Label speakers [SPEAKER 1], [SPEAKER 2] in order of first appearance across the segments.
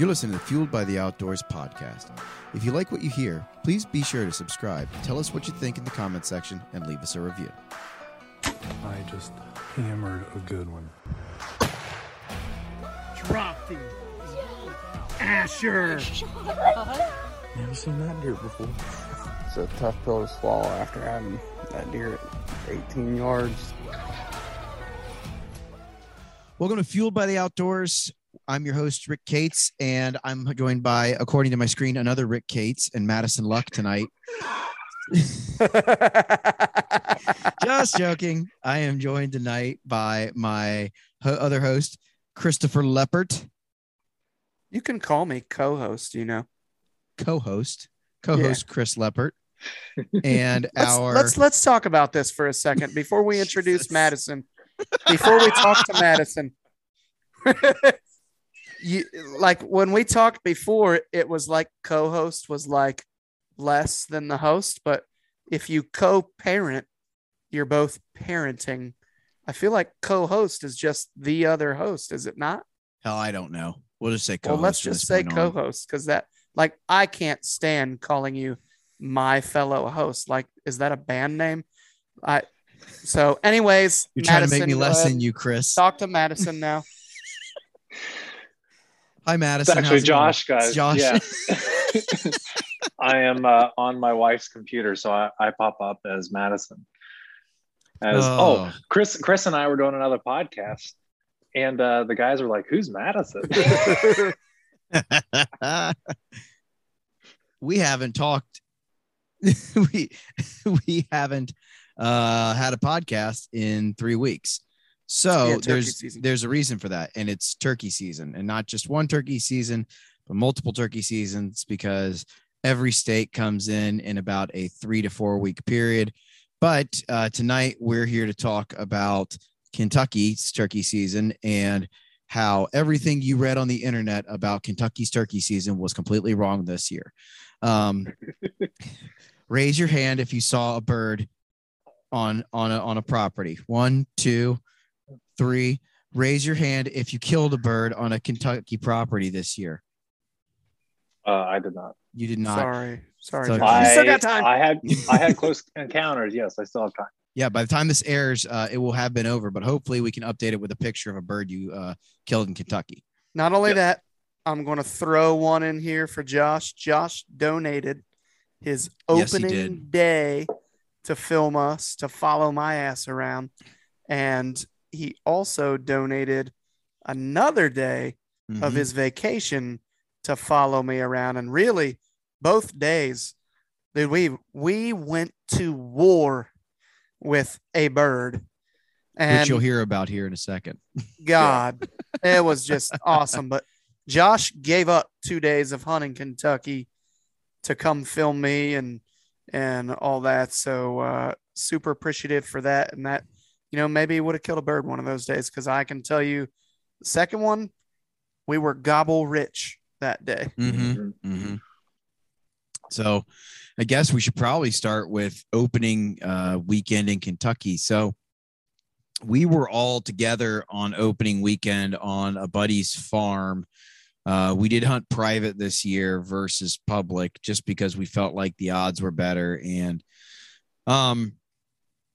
[SPEAKER 1] You're listening to Fueled by the Outdoors podcast. If you like what you hear, please be sure to subscribe. Tell us what you think in the comment section and leave us a review.
[SPEAKER 2] I just hammered a good one.
[SPEAKER 3] Dropped him. Asher.
[SPEAKER 2] Never seen that deer before.
[SPEAKER 4] It's a tough pill to swallow after having that deer at 18 yards.
[SPEAKER 1] Welcome to Fueled by the Outdoors. I'm your host, Rick Cates, and I'm joined by, according to my screen, another Rick Cates and Madison Luck tonight. Just joking. I am joined tonight by my ho- other host, Christopher Leppert,
[SPEAKER 4] You can call me co-host, you know.
[SPEAKER 1] co-host, co-host Chris Leppert, and
[SPEAKER 4] Let's,
[SPEAKER 1] our
[SPEAKER 4] let's let's talk about this for a second before we introduce Madison. Before we talk to Madison. You like when we talked before, it was like co-host was like less than the host, but if you co-parent, you're both parenting. I feel like co-host is just the other host, is it not?
[SPEAKER 1] hell, I don't know. We'll just say co-host.
[SPEAKER 4] well, let's just say co-host because that like I can't stand calling you my fellow host. Like, is that a band name? I so anyways,
[SPEAKER 1] You're trying to make me less than you, Chris.
[SPEAKER 4] Talk to Madison now.
[SPEAKER 1] Hi, Madison.
[SPEAKER 5] It's
[SPEAKER 1] actually it going?
[SPEAKER 5] Josh, guys.
[SPEAKER 1] It's Josh.
[SPEAKER 5] Yeah. I am uh, on my wife's computer, so I, I pop up as Madison. As oh. Chris, Chris and I were doing another podcast, and uh, the guys were like, "Who's Madison?"
[SPEAKER 1] we haven't talked. we we haven't uh, had a podcast in three weeks. So
[SPEAKER 4] Yeah,
[SPEAKER 1] there's
[SPEAKER 4] season.
[SPEAKER 1] there's a reason for that, and it's turkey season, and not just one turkey season, but multiple turkey seasons because every state comes in in about a three to four week period. But uh, tonight we're here to talk about Kentucky's turkey season and how everything you read on the internet about Kentucky's turkey season was completely wrong this year. Um, raise your hand if you saw a bird on on a, on a property. One, two, three. Raise your hand if you killed a bird on a Kentucky property this year.
[SPEAKER 5] uh, I did not.
[SPEAKER 1] You did not.
[SPEAKER 4] Sorry, sorry.
[SPEAKER 1] So-
[SPEAKER 5] I,
[SPEAKER 4] you still got time.
[SPEAKER 5] I had I had close encounters. Yes, I still have time.
[SPEAKER 1] Yeah, by the time this airs, uh, it will have been over. But hopefully, we can update it with a picture of a bird you uh, killed in Kentucky.
[SPEAKER 4] Not only
[SPEAKER 5] Yep.
[SPEAKER 4] that, I'm going to throw one in here for Josh. Josh donated his opening
[SPEAKER 1] did.
[SPEAKER 4] day to film us, to follow my ass around. And he also donated another day of
[SPEAKER 1] Mhm.
[SPEAKER 4] his vacation to follow me around. And really, both days, dude, we we went to war with a bird. And
[SPEAKER 1] which you'll hear about here in a second.
[SPEAKER 4] God, it was just awesome. But Josh gave up two days of hunting Kentucky to come film me and and all that. So uh, super appreciative for that. And that, you know, maybe would have killed a bird one of those days because I can tell you, the second one, we were gobble rich that day.
[SPEAKER 1] Mhm. hmm So, I guess we should probably start with opening uh, weekend in Kentucky. So, we were all together on opening weekend on a buddy's farm. Uh, we did hunt private this year versus public just because we felt like the odds were better. And um,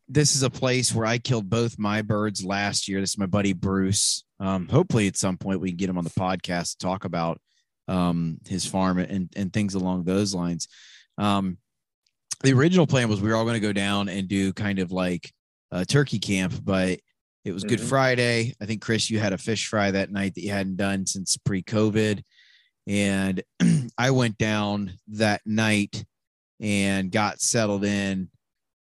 [SPEAKER 1] this is a place where I killed both my birds last year. This is my buddy Bruce. Um, hopefully, at some point, we can get him on the podcast to talk about um, his farm and, and things along those lines. Um, the original plan was we were all going to go down and do kind of like a turkey camp, but it was Good
[SPEAKER 5] Mhm.
[SPEAKER 1] Friday. I think Chris, you had a fish fry that night that you hadn't done since pre-COVID, and I went down that night and got settled in.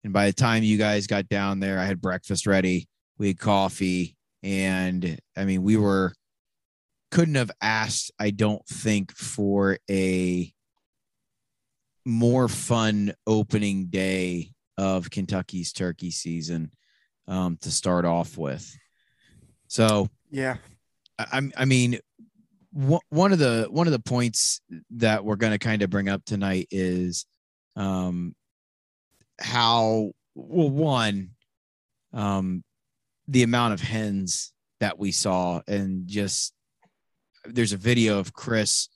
[SPEAKER 1] And by the time you guys got down there, I had breakfast ready. We had coffee, and I mean, we were couldn't have asked, I don't think, for a more fun opening day of Kentucky's turkey season um, to start off with. So
[SPEAKER 4] Yeah.
[SPEAKER 1] I, I'm- I mean, one one of the one of the points that we're going to kind of bring up tonight is um, how well one um, the amount of hens that we saw and just there's a video of Chris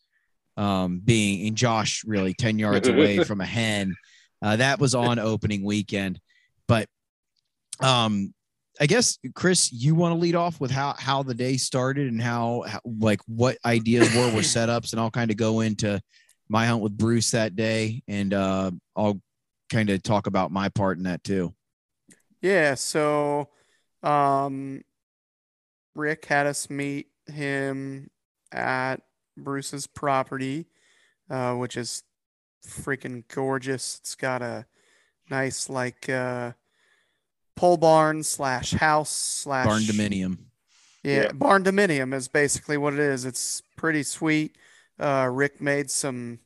[SPEAKER 1] um, being and Josh really 10 yards away from a hen. Uh, that was on opening weekend. But um, I guess Chris, you want to lead off with how how the day started and how, how like what ideas were were setups, and I'll kind of go into my hunt with Bruce that day, and uh, I'll kind of talk about my part in that too.
[SPEAKER 4] Yeah. So, um, Rick had us meet him at Bruce's property, uh, which is freaking gorgeous. It's got a nice like uh, pole barn slash house slash
[SPEAKER 1] Barn dominium.
[SPEAKER 4] Yeah,
[SPEAKER 5] Yeah.
[SPEAKER 4] barn dominium is basically what it is. It's pretty sweet. Uh, Rick made some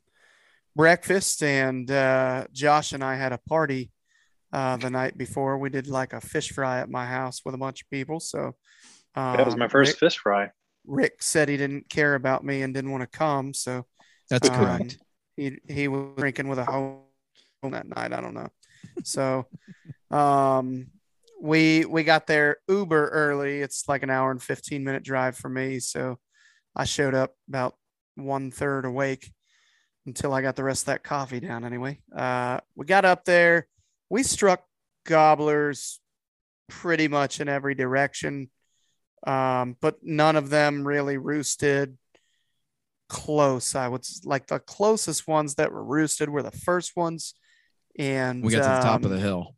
[SPEAKER 4] breakfast, and uh, Josh and I had a party uh, the night before. We did like a fish fry at my house with a bunch of people. So um,
[SPEAKER 5] That was my first
[SPEAKER 4] Rick,
[SPEAKER 5] fish fry.
[SPEAKER 4] Rick said he didn't care about me and didn't want to come, so
[SPEAKER 1] That's
[SPEAKER 4] Um,
[SPEAKER 1] correct.
[SPEAKER 4] he he was drinking with a home that night. I don't know. So, um, we we got there uber early. It's like an hour and fifteen minute drive for me. So, I showed up about one third awake until I got the rest of that coffee down. Anyway, uh, we got up there. We struck gobblers pretty much in every direction, um, but none of them really roosted close. I would like the closest ones that were roosted were the first ones, and
[SPEAKER 1] We got to the top of
[SPEAKER 4] um,
[SPEAKER 1] the hill.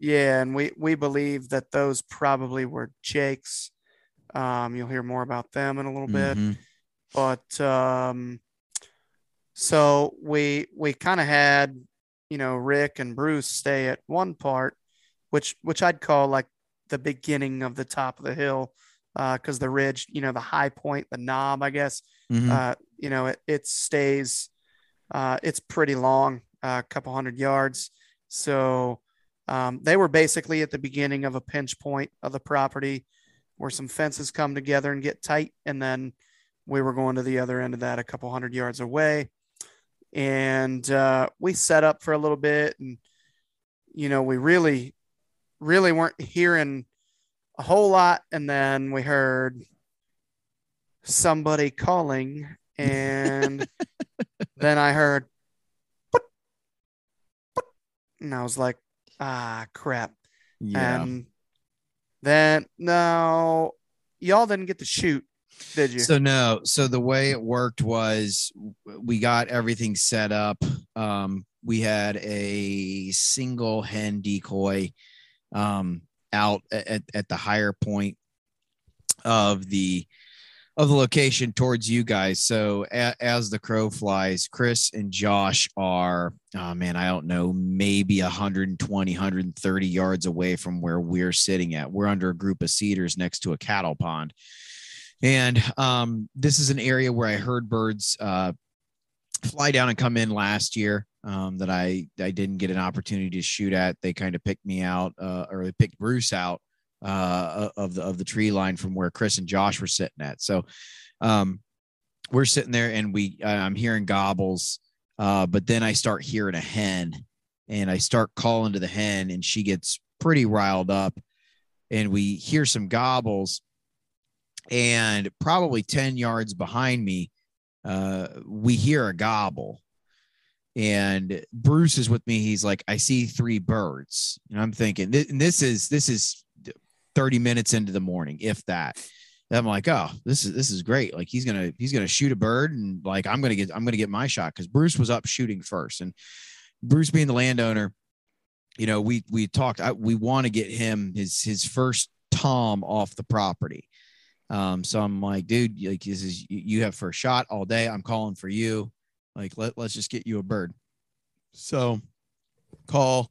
[SPEAKER 4] Yeah, and we we believe that those probably were Jake's. Um, you'll hear more about them in a little bit,
[SPEAKER 1] Mhm.
[SPEAKER 4] but um, so we we kind of had you know Rick and Bruce stay at one part, which which I'd call like the beginning of the top of the hill, because the ridge, you know, the high point, the knob, I guess,
[SPEAKER 1] Mhm.
[SPEAKER 4] uh, you know, it, it stays, uh, it's pretty long, a couple hundred yards. So um, they were basically at the beginning of a pinch point of the property where some fences come together and get tight. And then we were going to the other end of that a couple hundred yards away. And uh, we set up for a little bit. And, you know, we really, really weren't hearing a whole lot. And then we heard somebody calling. And then I heard, and I was like, ah, crap.
[SPEAKER 1] yeah.
[SPEAKER 4] And then, no, y'all didn't get to shoot, did you?
[SPEAKER 1] So no, so the way it worked was we got everything set up. Um, we had a single hen decoy um, out at, at the higher point of the of the location towards you guys. So a, as the crow flies, Chris and Josh are, oh man, I don't know, maybe 120, 130 yards away from where we're sitting at. We're under a group of cedars next to a cattle pond. And um, this is an area where I heard birds uh, fly down and come in last year um, that I, I didn't get an opportunity to shoot at. They kind of picked me out uh, or they picked Bruce out uh, of the of the tree line from where Chris and Josh were sitting at. So um, we're sitting there and we I'm hearing gobbles, uh, but then I start hearing a hen, and I start calling to the hen, and she gets pretty riled up, and we hear some gobbles, and probably ten yards behind me, uh, we hear a gobble. And Bruce is with me. He's like, I see three birds. And I'm thinking, this is this is 30 minutes into the morning, if that. And I'm like, oh, this is this is great. Like he's gonna he's gonna shoot a bird, and like I'm gonna get I'm gonna get my shot because Bruce was up shooting first, and Bruce being the landowner, you know, we we talked. I, we want to get him his his first tom off the property. Um, so I'm like, dude, like this is you have first shot all day. I'm calling for you. Like let let's just get you a bird. So call.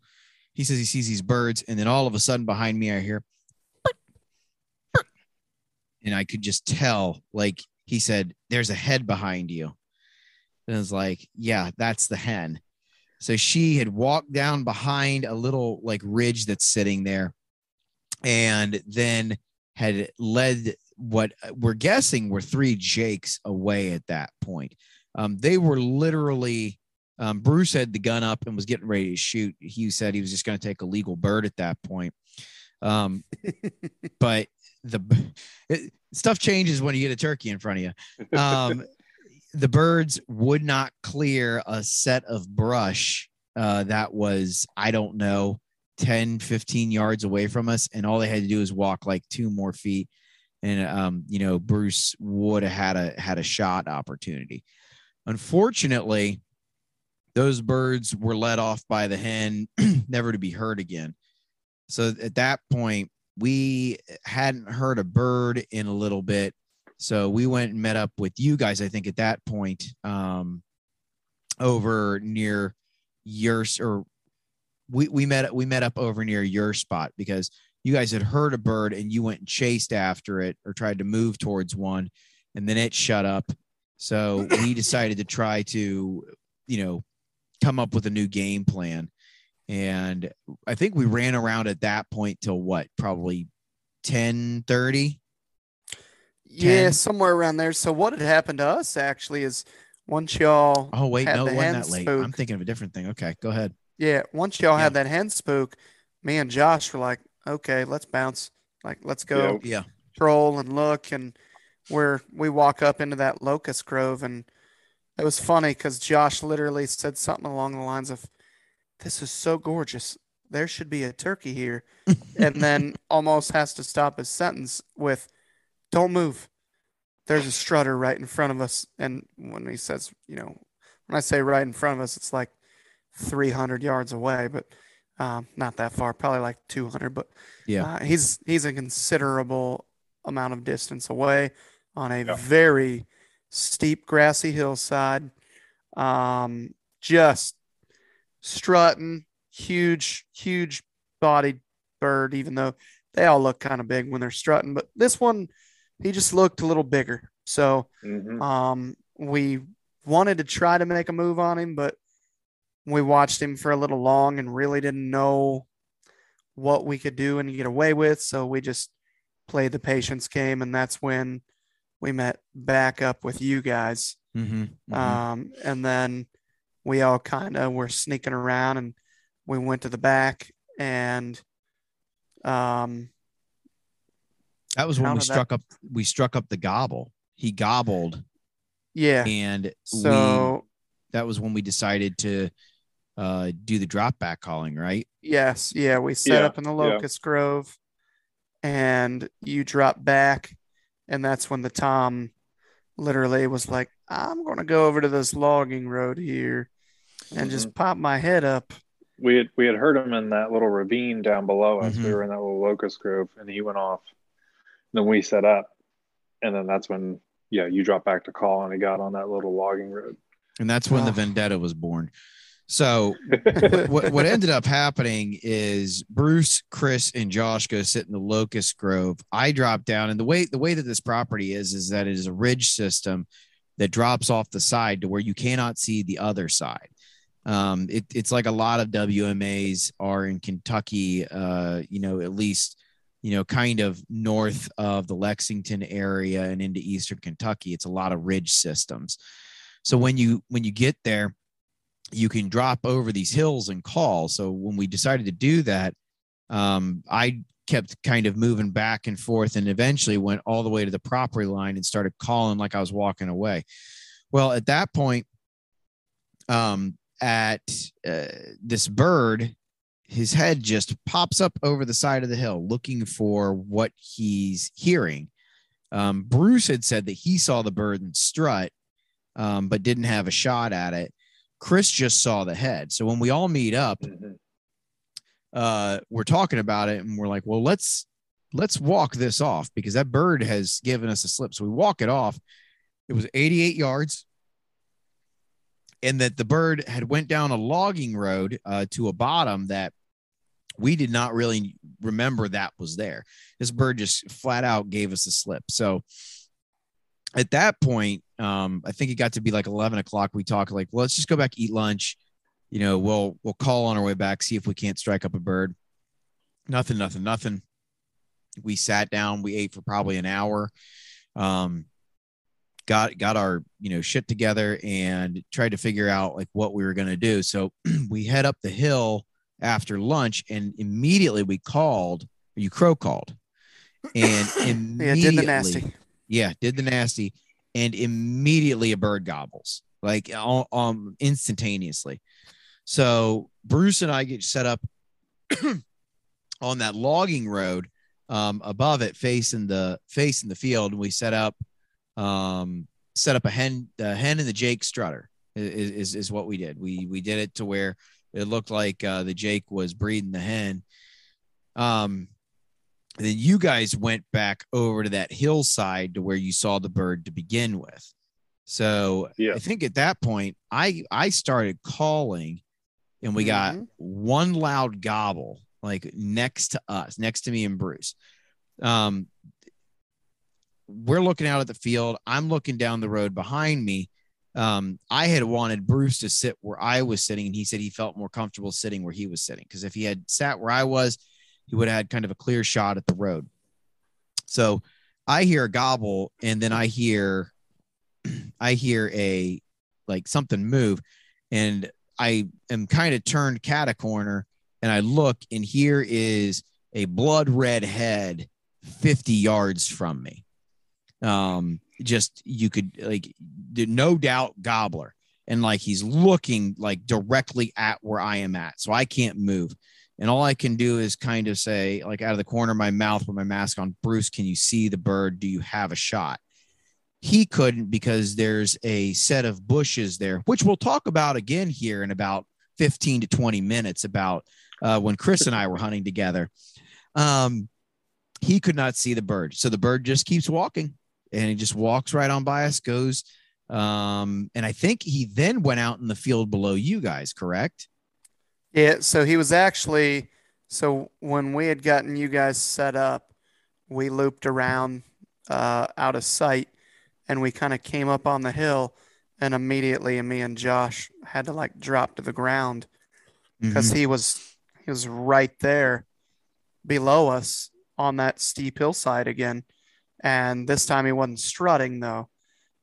[SPEAKER 1] He says he sees these birds, and then all of a sudden behind me, I hear and I could just tell, like he said, there's a head behind you. And I was like, yeah, that's the hen. So she had walked down behind a little like ridge that's sitting there and then had led what we're guessing were three Jakes away at that point. Um, they were literally, um, Bruce had the gun up and was getting ready to shoot. He said he was just going to take a legal bird at that point. Um, but the it, stuff changes when you get a turkey in front of you. Um, the birds would not clear a set of brush uh, that was, I don't know, 10, 15 yards away from us. And all they had to do is walk like two more feet. And, um, you know, Bruce would have had a, had a shot opportunity. Unfortunately, those birds were let off by the hen, never to be heard again. So at that point, we hadn't heard a bird in a little bit. So we went and met up with you guys, I think at that point, um, over near your or we, we met we met up over near your spot because you guys had heard a bird and you went and chased after it or tried to move towards one and then it shut up. So we decided to try to, you know, come up with a new game plan. And I think we ran around at that point till what, probably 10 30.
[SPEAKER 4] Yeah, somewhere around there. So what had happened to us actually is once y'all
[SPEAKER 1] Oh, wait, no, it wasn't that late.
[SPEAKER 4] spook-
[SPEAKER 1] I'm thinking of a different thing. Okay, go ahead.
[SPEAKER 4] Yeah, once y'all
[SPEAKER 1] Yeah.
[SPEAKER 4] had that hen spook, me and Josh were like, okay, let's bounce. Like, let's go
[SPEAKER 1] Yeah.
[SPEAKER 4] troll and look. And where we walk up into that locust grove, and it was funny because Josh literally said something along the lines of, "This is so gorgeous. There should be a turkey here," and then almost has to stop his sentence with, "Don't move. There's a strutter right in front of us." And when he says, you know, when I say right in front of us, it's like 300 yards away, but um, not that far, probably like 200. But
[SPEAKER 1] Yeah.
[SPEAKER 4] uh, he's he's a considerable amount of distance away on a
[SPEAKER 5] Yeah.
[SPEAKER 4] very steep grassy hillside. Um, just strutting, huge, huge bodied bird, even though they all look kind of big when they're strutting. But this one, he just looked a little bigger. So
[SPEAKER 5] Mhm.
[SPEAKER 4] um, we wanted to try to make a move on him, but we watched him for a little long and really didn't know what we could do and get away with. So we just played the patience game, and that's when we met back up with you guys.
[SPEAKER 1] Mm-hmm.
[SPEAKER 4] Um, and then we all kind of were sneaking around, and we went to the back, and um,
[SPEAKER 1] that was when we
[SPEAKER 4] did that-
[SPEAKER 1] struck up we struck up the gobble. He gobbled
[SPEAKER 4] yeah.
[SPEAKER 1] and we
[SPEAKER 4] So
[SPEAKER 1] that was when we decided to uh do the drop back calling, right?
[SPEAKER 4] Yes, yeah, we set
[SPEAKER 5] Yeah,
[SPEAKER 4] up in the
[SPEAKER 5] yeah.
[SPEAKER 4] Locust Grove, and you drop back, and that's when the Tom literally was like, "I'm gonna go over to this logging road here, and just pop my head up."
[SPEAKER 5] we had we had heard him in that little ravine down below us.
[SPEAKER 1] Mhm.
[SPEAKER 5] We were in that little locust grove, and he went off. then we set up, and then that's when yeah, you dropped back to call, and he got on that little logging road.
[SPEAKER 1] And that's when the
[SPEAKER 4] Oh.
[SPEAKER 1] vendetta was born. So what what ended up happening is Bruce, Chris, and Josh go sit in the Locust Grove. I drop down, and the way the way that this property is is that it is a ridge system that drops off the side to where you cannot see the other side. Um, it, it's like a lot of WMAs are in Kentucky. Uh, you know, at least you know, kind of north of the Lexington area and into eastern Kentucky. It's a lot of ridge systems. So when you when you get there, you can drop over these hills and call. So when we decided to do that, um, I kept kind of moving back and forth and eventually went all the way to the property line and started calling like I was walking away. Well, at that point, um, at uh, this bird, his head just pops up over the side of the hill looking for what he's hearing. Um, Bruce had said that he saw the bird and strut, um, but didn't have a shot at it. Chris just saw the head. So when we all meet up,
[SPEAKER 5] Mhm.
[SPEAKER 1] uh, we're talking about it and we're like, well, let's let's walk this off because that bird has given us a slip. So we walk it off. It was 88 yards. And that the bird had went down a logging road uh, to a bottom that we did not really remember that was there. This bird just flat out gave us a slip. So at that point, um, I think it got to be like 11 o'clock. We talked like, well, let's just go back, eat lunch. You know, we'll, we'll call on our way back, see if we can't strike up a bird. Nothing, nothing, nothing. We sat down, we ate for probably an hour. Um, got, got our, you know, shit together and tried to figure out like what we were going to do. So we head up the hill after lunch and immediately we called, you crow called and
[SPEAKER 4] Yeah,
[SPEAKER 1] immediately,
[SPEAKER 4] did the nasty.
[SPEAKER 1] yeah, did the nasty. And immediately a bird gobbles like um instantaneously. So Bruce and I get set up on that logging road um, above it, facing the facing the field, and we set up um, set up a hen the hen and the Jake strutter is, is is what we did. We we did it to where it looked like uh, the Jake was breeding the hen. Um, then you guys went back over to that hillside to where you saw the bird to begin with. So
[SPEAKER 5] Yeah.
[SPEAKER 1] I think at that point, I I started calling, and we got
[SPEAKER 4] Mhm.
[SPEAKER 1] one loud gobble like next to us, next to me and Bruce. Um, we're looking out at the field. I'm looking down the road behind me. Um, I had wanted Bruce to sit where I was sitting, and he said he felt more comfortable sitting where he was sitting because if he had sat where I was, would have had kind of a clear shot at the road. So I hear a gobble, and then I hear, I hear a like something move, and I am kind of turned cat a corner, and I look, and here is a blood red head 50 yards from me. Um, just you could like no doubt gobbler. And like he's looking like directly at where I am at. So I can't move. And all I can do is kind of say, like out of the corner of my mouth with my mask on, Bruce, can you see the bird? Do you have a shot? He couldn't because there's a set of bushes there, which we'll talk about again here in about 15 to 20 minutes about uh, when Chris and I were hunting together. Um, he could not see the bird. So the bird just keeps walking and he just walks right on by us, goes. Um, and I think he then went out in the field below you guys, correct?
[SPEAKER 4] Yeah, so he was actually so when we had gotten you guys set up, we looped around uh, out of sight, and we kind of came up on the hill, and immediately me and Josh had to like drop to the ground because
[SPEAKER 1] Mhm.
[SPEAKER 4] he was he was right there below us on that steep hillside again, and this time he wasn't strutting though.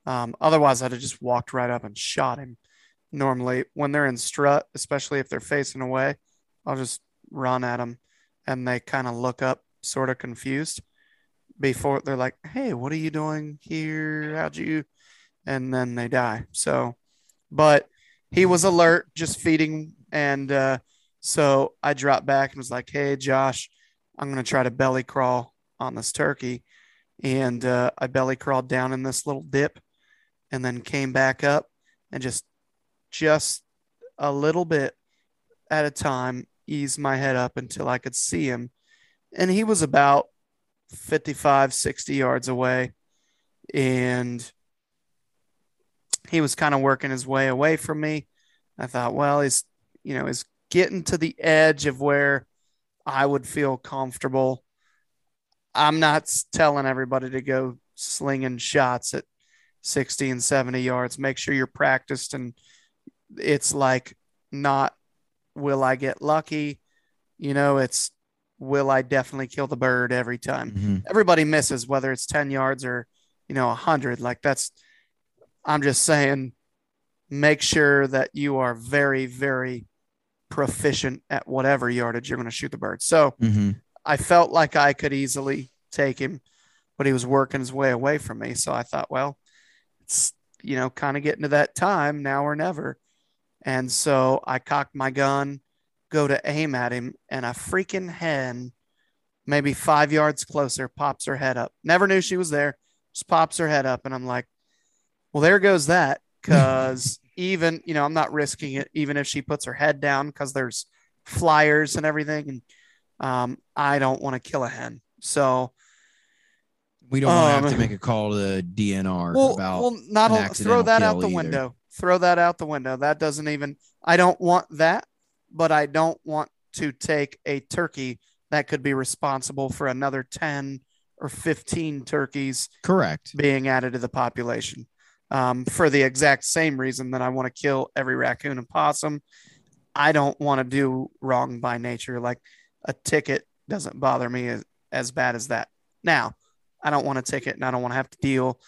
[SPEAKER 4] Um, otherwise, I'd have just walked right up and shot him normally when they're in strut, especially if they're facing away, I'll just run at them and they kind of look up, sort of confused before they're like, Hey, what are you doing here? How'd you? And then they die. So, but he was alert, just feeding. And uh, so I dropped back and was like, Hey, Josh, I'm going to try to belly crawl on this turkey. And uh, I belly crawled down in this little dip and then came back up and just just a little bit at a time, ease my head up until I could see him. And he was about 55, 60 yards away. And he was kind of working his way away from me. I thought, well, he's, you know, he's getting to the edge of where I would feel comfortable. I'm not telling everybody to go slinging shots at 60 and 70 yards. Make sure you're practiced and it's like not will I get lucky? You know, it's will I definitely kill the bird every time?
[SPEAKER 1] Mhm.
[SPEAKER 4] Everybody misses whether it's 10 yards or, you know, 100. Like that's, I'm just saying, make sure that you are very, very proficient at whatever yardage you're going to shoot the bird. So
[SPEAKER 1] Mhm.
[SPEAKER 4] I felt like I could easily take him, but he was working his way away from me. So I thought, well, it's, you know, kind of getting to that time now or never. And so I cocked my gun, go to aim at him, and a freaking hen, maybe five yards closer, pops her head up. Never knew she was there, just pops her head up. And I'm like, well, there goes that. Because even, you know, I'm not risking it, even if she puts her head down, because there's flyers and everything. And um, I don't want to kill a hen. So,
[SPEAKER 1] We don't want to have
[SPEAKER 4] Um,
[SPEAKER 1] to make a call to the DNR
[SPEAKER 4] well,
[SPEAKER 1] about.
[SPEAKER 4] well not throw that out the
[SPEAKER 1] either.
[SPEAKER 4] window. Throw that out the window. That doesn't even. I don't want that, but I don't want to take a turkey that could be responsible for another ten or fifteen turkeys
[SPEAKER 1] correct.
[SPEAKER 4] being added to the population. Um, for the exact same reason that I want to kill every raccoon and possum. I don't want to do wrong by nature. Like a ticket doesn't bother me as, as bad as that. Now, I don't want a ticket and I don't want to have to deal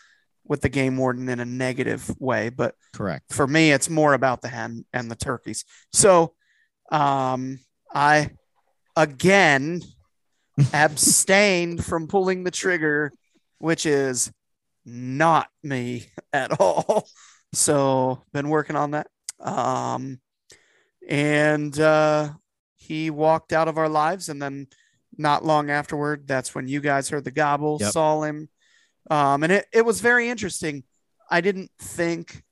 [SPEAKER 4] with the game warden in a negative way. But
[SPEAKER 1] Correct.
[SPEAKER 4] for me, it's more about the hen and the turkeys. So um, I again abstained from pulling the trigger, which is not me at all. So been working on that. Um, and uh, he walked out of our lives, and then not long afterward, that's when you guys heard the gobble,
[SPEAKER 1] Yep.
[SPEAKER 4] saw him, um, and it it was very interesting. I didn't think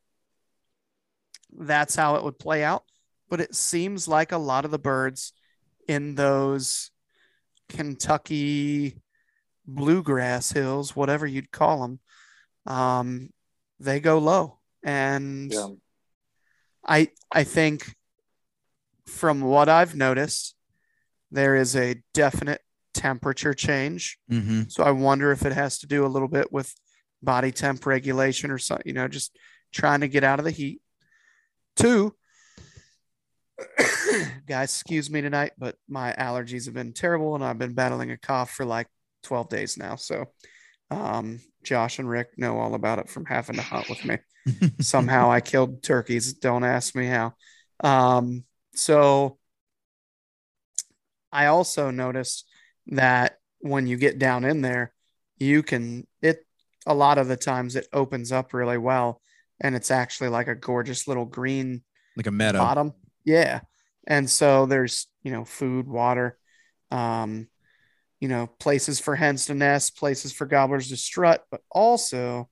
[SPEAKER 4] that's how it would play out, but it seems like a lot of the birds in those Kentucky bluegrass hills, whatever you'd call them, um, they go low, and
[SPEAKER 5] Yeah.
[SPEAKER 4] I I think from what I've noticed, there is a definite temperature change.
[SPEAKER 1] Mm-hmm.
[SPEAKER 4] So I wonder if it has to do a little bit with body temp regulation or something, you know, just trying to get out of the heat. Two, guys, excuse me tonight, but my allergies have been terrible and I've been battling a cough for like 12 days now. So um, Josh and Rick know all about it from having to hunt with me. Somehow I killed turkeys. Don't ask me how. Um, so I also noticed that when you get down in there, you can it a lot of the times it opens up really well and it's actually like a gorgeous little green
[SPEAKER 1] like a meadow.
[SPEAKER 4] bottom. Yeah. And so there's, you know, food, water, um, you know, places for hens to nest, places for gobblers to strut, but also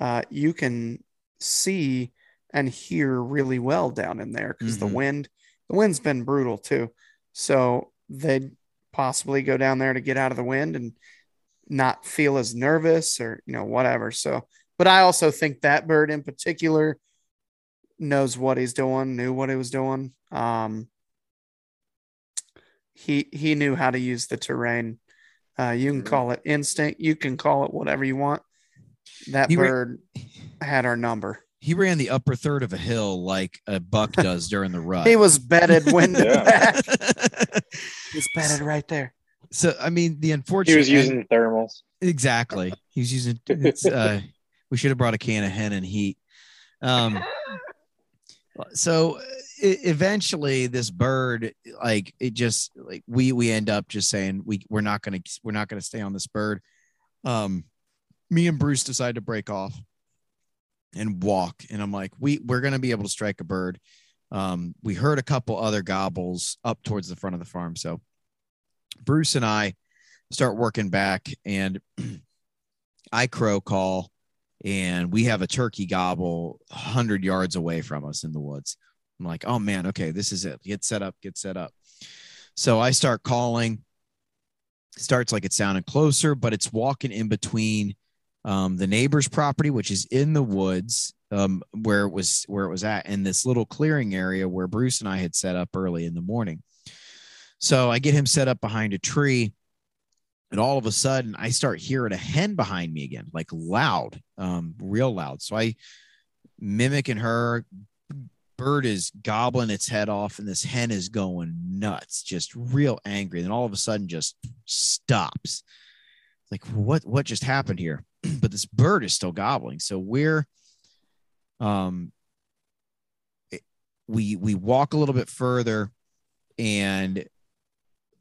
[SPEAKER 4] uh, you can see and hear really well down in there because
[SPEAKER 1] Mhm.
[SPEAKER 4] the wind, the wind's been brutal too. So they'd possibly go down there to get out of the wind and not feel as nervous or, you know, whatever. So, but I also think that bird in particular knows what he's doing, knew what he was doing. Um, he he knew how to use the terrain. Uh, you can call it instinct. You can call it whatever you want. That
[SPEAKER 1] He
[SPEAKER 4] bird had our number.
[SPEAKER 1] He ran the upper third of a hill like a buck does during the rut.
[SPEAKER 4] He was bedded wind
[SPEAKER 5] Yeah.
[SPEAKER 4] back. He's bedded right there.
[SPEAKER 1] so I mean, the unfortunate
[SPEAKER 5] He was using thermals.
[SPEAKER 1] exactly. He was using. It's, uh, we should have brought a can of hen and heat. Um, so eventually, this bird, like it just like we we end up just saying we we're not gonna we're not gonna stay on this bird. Um, me and Bruce decided to break off and walk, and I'm like, we we're gonna be able to strike a bird. Um, we heard a couple other gobbles up towards the front of the farm, so Bruce and I start working back, and I crow call, and we have a turkey gobble 100 yards away from us in the woods. I'm like, oh man, okay, this is it. Get set up, get set up. So I start calling. Starts like it's sounding closer, but it's walking in between um, the neighbor's property, which is in the woods, um, where it was where it was at, and this little clearing area where Bruce and I had set up early in the morning. So I get him set up behind a tree, and all of a sudden I start hearing a hen behind me again, like loud, um, real loud. So I mimicking her. Bird is gobbling its head off, and this hen is going nuts, just real angry. Then all of a sudden, just stops. Like, what? What just happened here? but this bird is still gobbling. So we're, um, it- we we walk a little bit further, and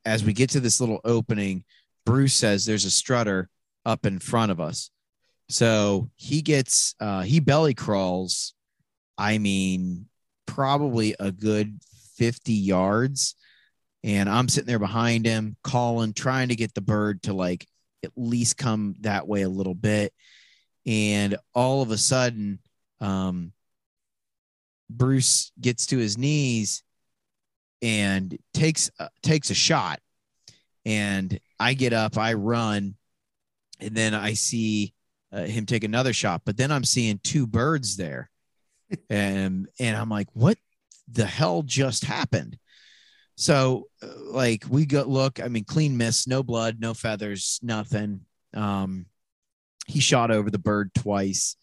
[SPEAKER 1] as we get to this little opening, Bruce says there's a strutter up in front of us. So he gets uh he belly crawls, I mean, probably a good 50 yards. And I'm sitting there behind him, calling, trying to get the bird to like at least come that way a little bit. And all of a sudden, um, Bruce gets to his knees and takes uh, takes a shot. And i get up i run and then i see uh, him take another shot. But then i'm seeing two birds there. And and i'm like what the hell just happened so uh, like we go look i mean clean miss no blood no feathers nothing um he shot over the bird twice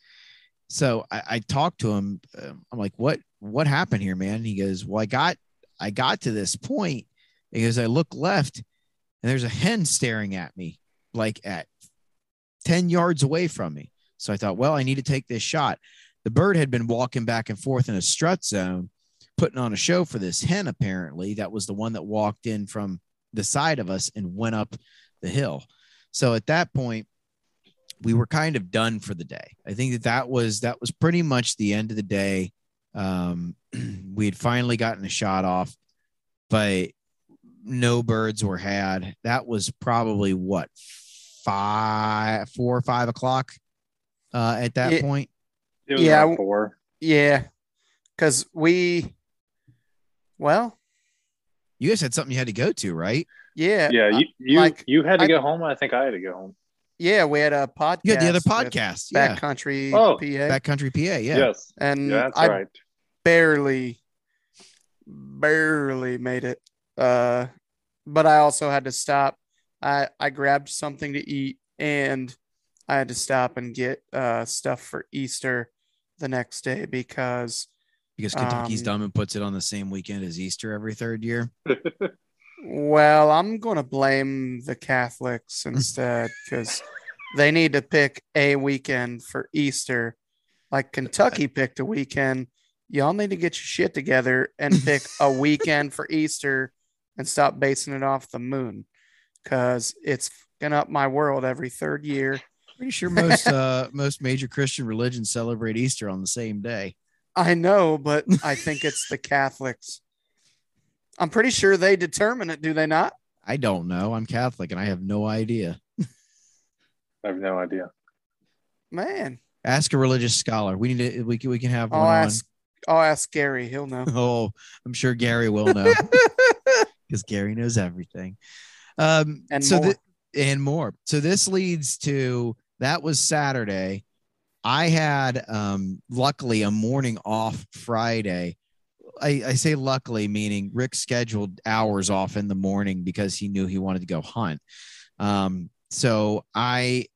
[SPEAKER 1] so i, I talked to him um, i'm like what what happened here man he goes well i got I got to this point because I look left and there's a hen staring at me, like at 10 yards away from me. So I thought, well, I need to take this shot. The bird had been walking back and forth in a strut zone, putting on a show for this hen, apparently. That was the one that walked in from the side of us and went up the hill. So at that point, we were kind of done for the day. I think that that was that was pretty much the end of the day. Um, we had finally gotten a shot off, but no birds were had. That was probably what five, four or five o'clock uh, at that
[SPEAKER 4] Yeah.
[SPEAKER 1] point.
[SPEAKER 5] It was
[SPEAKER 4] Yeah,
[SPEAKER 5] four.
[SPEAKER 4] Yeah, because we, well,
[SPEAKER 1] You guys had something you had to go to, right?
[SPEAKER 4] yeah,
[SPEAKER 5] Yeah, you you,
[SPEAKER 4] like,
[SPEAKER 5] you had to
[SPEAKER 4] I-
[SPEAKER 5] go home. I think I had to go home.
[SPEAKER 4] yeah. We had a podcast.
[SPEAKER 1] You had the other podcast, yeah,
[SPEAKER 4] Backcountry
[SPEAKER 5] Oh,
[SPEAKER 4] PA,
[SPEAKER 1] Backcountry PA, yeah.
[SPEAKER 5] Yes,
[SPEAKER 4] and
[SPEAKER 5] yeah, that's
[SPEAKER 4] I
[SPEAKER 5] right.
[SPEAKER 4] barely, barely made it. Uh, but I also had to stop. I I grabbed something to eat, and I had to stop and get uh stuff for Easter the next day because
[SPEAKER 1] Because Kentucky's
[SPEAKER 4] Um,
[SPEAKER 1] dumb and puts it on the same weekend as Easter every third year.
[SPEAKER 4] Well, I'm going to blame the Catholics instead because they need to pick a weekend for Easter. Like Kentucky picked a weekend. Y'all need to get your shit together and pick a weekend for Easter and stop basing it off the moon because it's fucking up my world every third year.
[SPEAKER 1] Pretty sure most uh most major Christian religions celebrate Easter on the same day.
[SPEAKER 4] I know, but I think it's the Catholics. I'm pretty sure they determine it, do they not?
[SPEAKER 1] I don't know. I'm Catholic and I have no idea.
[SPEAKER 5] I have no idea.
[SPEAKER 4] Man,
[SPEAKER 1] Ask a religious scholar. We need to we can we can have one
[SPEAKER 4] I'll
[SPEAKER 1] on.
[SPEAKER 4] ask. I'll ask Gary. He'll know.
[SPEAKER 1] Oh, I'm sure Gary will know because Gary knows everything. Um
[SPEAKER 4] And
[SPEAKER 1] so
[SPEAKER 4] more.
[SPEAKER 1] thi- and more. So this leads to that was Saturday. I had um luckily a morning off Friday. I, I say luckily, meaning Rick scheduled hours off in the morning because he knew he wanted to go hunt. Um, so I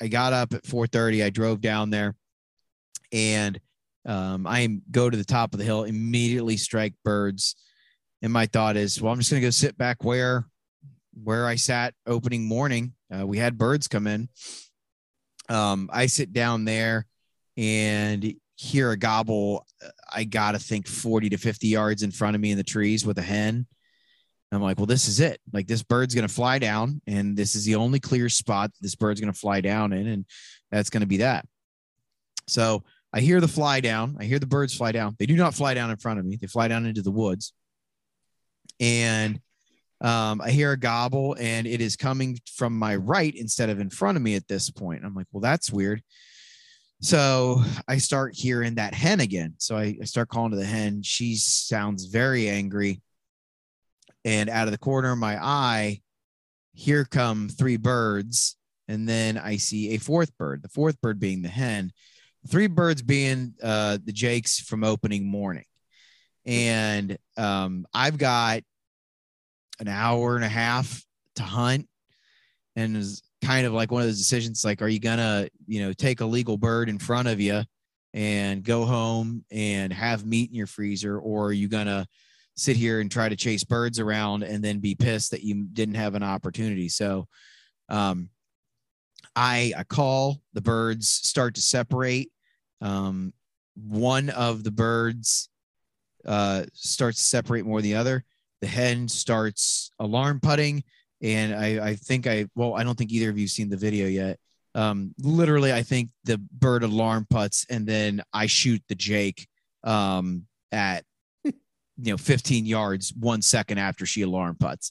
[SPEAKER 1] I got up at 4:30. I drove down there, and um, I go to the top of the hill, immediately strike birds. And my thought is, well, I'm just gonna go sit back where where I sat opening morning. Uh, we had birds come in. Um, I sit down there and hear a gobble. uh, I gotta think 40 to 50 yards in front of me in the trees with a hen. I'm like, well, this is it. Like this bird's gonna fly down, and this is the only clear spot this bird's gonna fly down in, and that's gonna be that. So I hear the fly down. I hear the birds fly down. They do not fly down in front of me. They fly down into the woods. And um, I hear a gobble, and it is coming from my right instead of in front of me at this point. I'm like, well, that's weird. So I start hearing that hen again. So I, I start calling to the hen. She sounds very angry. And out of the corner of my eye, here come three birds. And then I see a fourth bird, the fourth bird being the hen, three birds being uh, the Jakes from opening morning. And um, I've got an hour and a half to hunt. And it's kind of like one of those decisions like, are you to, you know, take a legal bird in front of you and go home and have meat in your freezer? Or are you to sit here and try to chase birds around and then be pissed that you didn't have an opportunity? So, um, I, I call the birds start to separate. Um, one of the birds uh, starts to separate more than the other. The hen starts alarm putting, and I, I think I well, I don't think either of you have seen the video yet. Um, literally, I think the bird alarm puts, and then I shoot the Jake um, at you know 15 yards one second after she alarm puts,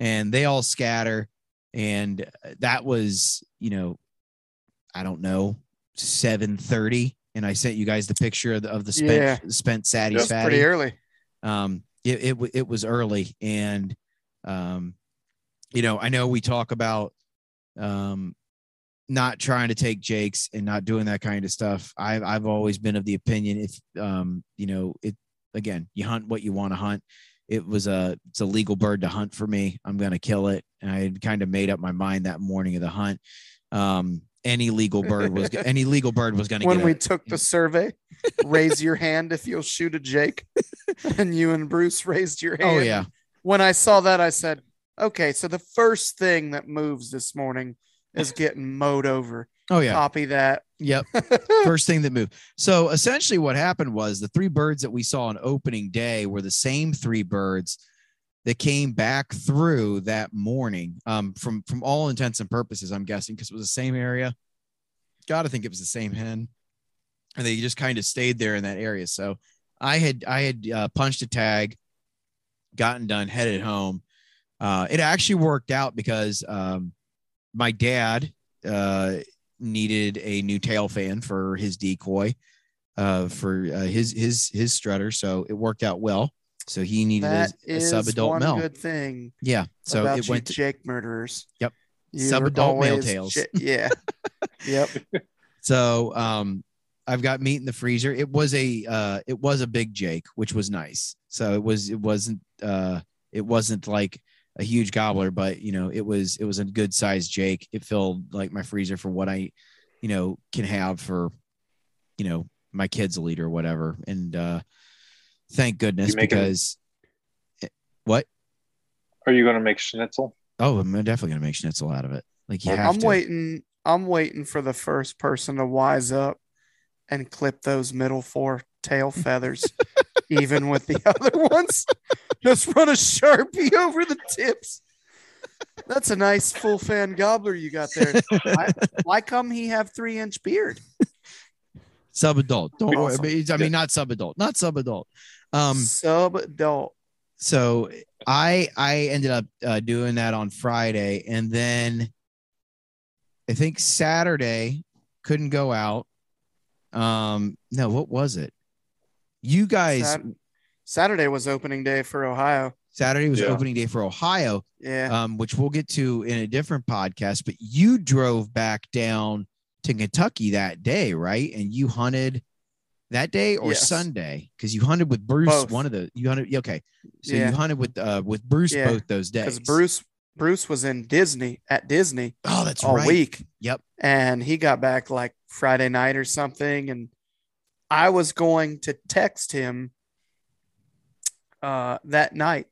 [SPEAKER 1] and they all scatter. And that was you know, I don't know, 7:30, and I sent you guys the picture of the, of the spent
[SPEAKER 4] Yeah.
[SPEAKER 1] spent
[SPEAKER 4] That's
[SPEAKER 1] fatty
[SPEAKER 4] pretty early.
[SPEAKER 1] um it, it it was early and um you know i know we talk about um not trying to take jakes and not doing that kind of stuff. I've i've always been of the opinion if um you know it again you hunt what you want to hunt. It was a it's a legal bird to hunt for me. I'm going to kill it. And i had kind of made up my mind that morning of the hunt. Um any legal bird was any legal bird was going to get When
[SPEAKER 4] we
[SPEAKER 1] a,
[SPEAKER 4] took the survey, raise your hand if you'll shoot a Jake. and you and Bruce raised your oh, hand.
[SPEAKER 1] oh yeah
[SPEAKER 4] When I saw that, I said, okay, so the first thing that moves this morning is getting mowed over.
[SPEAKER 1] oh yeah
[SPEAKER 4] Copy that.
[SPEAKER 1] yep first thing that moved. So essentially, what happened was the three birds that we saw on opening day were the same three birds that came back through that morning. Um, from from all intents and purposes, I'm guessing because it was the same area. gotta think it was the same hen, and they just kind of stayed there in that area. So I had I had uh, punched a tag, gotten done, headed home. Uh, it actually worked out because um, my dad uh, needed a new tail fan for his decoy uh, for uh, his his his strutter, so it worked out well. So he needed
[SPEAKER 4] That
[SPEAKER 1] a, a
[SPEAKER 4] is
[SPEAKER 1] sub-adult
[SPEAKER 4] one
[SPEAKER 1] male.
[SPEAKER 4] good thing
[SPEAKER 1] Yeah, so
[SPEAKER 4] about
[SPEAKER 1] it went. To,
[SPEAKER 4] Jake murderers.
[SPEAKER 1] Yep.
[SPEAKER 4] You're
[SPEAKER 1] Sub-adult male
[SPEAKER 4] always
[SPEAKER 1] tails.
[SPEAKER 4] Yeah. yep.
[SPEAKER 1] so um, I've got meat in the freezer. It was a uh, it was a big Jake, which was nice. So it was it wasn't uh, it wasn't like a huge gobbler, but you know it was it was a good sized Jake. It filled like my freezer for what I you know can have for you know my kids will eat or whatever. And uh, thank goodness because what?
[SPEAKER 5] Are you going to make schnitzel?
[SPEAKER 1] Oh, I'm definitely gonna make schnitzel out of it. Like you
[SPEAKER 4] I'm
[SPEAKER 1] to.
[SPEAKER 4] waiting. I'm waiting for the first person to wise up and clip those middle four tail feathers, even with the other ones. Just run a sharpie over the tips. That's a nice full fan gobbler you got there. Why, why come he have three inch beard?
[SPEAKER 1] Sub adult. Don't worry.
[SPEAKER 4] Awesome.
[SPEAKER 1] I mean, I mean, not sub adult. Not sub adult. Um.
[SPEAKER 4] Sub adult.
[SPEAKER 1] so i i ended up uh, doing that on friday and then i think saturday couldn't go out um no what was it you guys
[SPEAKER 4] Sat- Saturday was opening day for Ohio.
[SPEAKER 1] saturday was
[SPEAKER 5] Yeah.
[SPEAKER 1] opening day for ohio
[SPEAKER 4] Yeah.
[SPEAKER 1] um which we'll get to in a different podcast but you drove back down to kentucky that day right and you hunted that day or
[SPEAKER 4] Yes.
[SPEAKER 1] sunday because you hunted with bruce
[SPEAKER 4] Both.
[SPEAKER 1] one of the you hunted okay so
[SPEAKER 4] Yeah.
[SPEAKER 1] you hunted with uh with bruce
[SPEAKER 4] Yeah,
[SPEAKER 1] both those days
[SPEAKER 4] Because Bruce Bruce was in Disney at Disney
[SPEAKER 1] Oh, that's
[SPEAKER 4] all
[SPEAKER 1] right.
[SPEAKER 4] week.
[SPEAKER 1] Yep.
[SPEAKER 4] And he got back like Friday night or something. And I was going to text him uh, that night,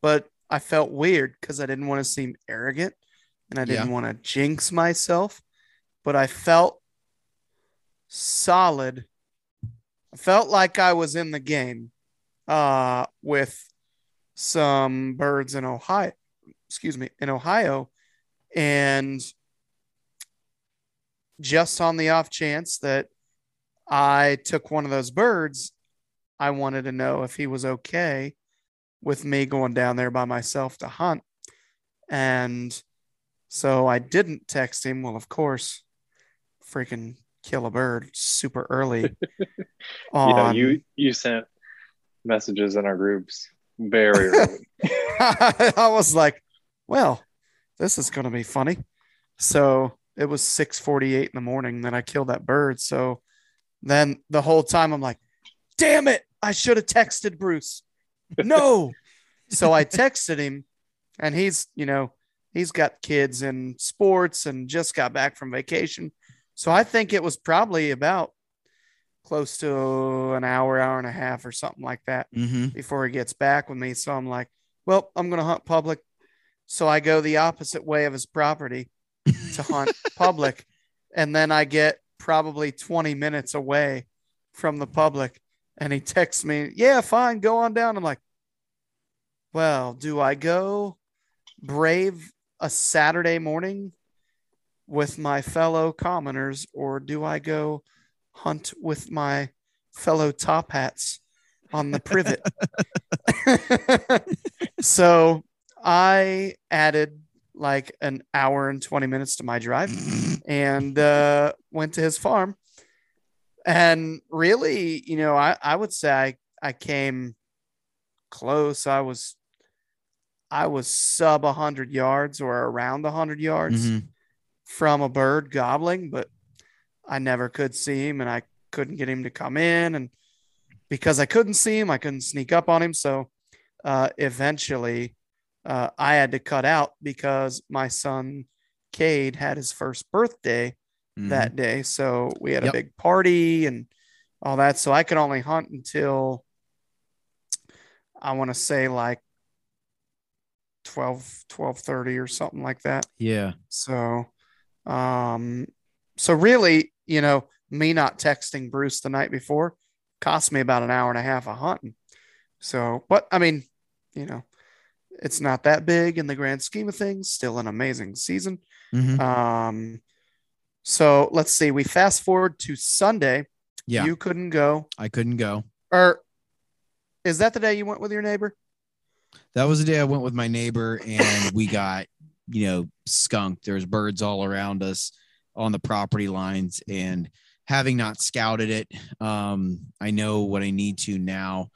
[SPEAKER 4] but I felt weird because I didn't want to seem arrogant and I didn't want to jinx myself. But I felt solid. Felt like I was in the game uh, with some birds in Ohio. Excuse me, in Ohio, and just on the off chance that I took one of those birds, I wanted to know if he was okay with me going down there by myself to hunt. And so I didn't text him. Well, of course, freaking kill a bird super early.
[SPEAKER 5] yeah,
[SPEAKER 4] on-
[SPEAKER 5] you you sent messages in our groups very early.
[SPEAKER 4] I was like, well, this is going to be funny. So it was 6:48 in the morning that I killed that bird. So then the whole time I'm like, damn it, I should have texted Bruce. No. so I texted him and he's, you know, he's got kids and sports and just got back from vacation. So I think it was probably about close to an hour, hour and a half or something like that
[SPEAKER 1] Mm-hmm.
[SPEAKER 4] before he gets back with me. So I'm like, well, I'm going to hunt public. So I go the opposite way of his property to hunt public. And then I get probably 20 minutes away from the public. And he texts me, yeah, fine, go on down. I'm like, well, do I go brave a Saturday morning with my fellow commoners or do I go hunt with my fellow top hats on the privet? so I added like an hour and 20 minutes to my drive and uh, went to his farm. And really, you know, I, I would say I, I came close. I was I was sub 100 yards or around 100 yards
[SPEAKER 1] Mhm.
[SPEAKER 4] From a bird gobbling, but I never could see him and I couldn't get him to come in. And because I couldn't see him, I couldn't sneak up on him. So uh, eventually uh, I had to cut out because my son Cade had his first birthday
[SPEAKER 1] Mhm.
[SPEAKER 4] that day. So we had
[SPEAKER 1] Yep.
[SPEAKER 4] a big party and all that. So I could only hunt until I want to say like 12, 1230 or something like that.
[SPEAKER 1] Yeah.
[SPEAKER 4] So, um, so really, you know, me not texting Bruce the night before cost me about an hour and a half of hunting. So, but I mean, you know, it's not that big in the grand scheme of things. Still an amazing season.
[SPEAKER 1] Mhm.
[SPEAKER 4] Um, So let's see. We fast forward to Sunday.
[SPEAKER 1] Yeah.
[SPEAKER 4] You couldn't go.
[SPEAKER 1] I couldn't go.
[SPEAKER 4] Or is that the day you went with your neighbor?
[SPEAKER 1] That was the day I went with my neighbor and we got, you know, skunked. There's birds all around us on the property lines. And having not scouted it, um, I know what I need to now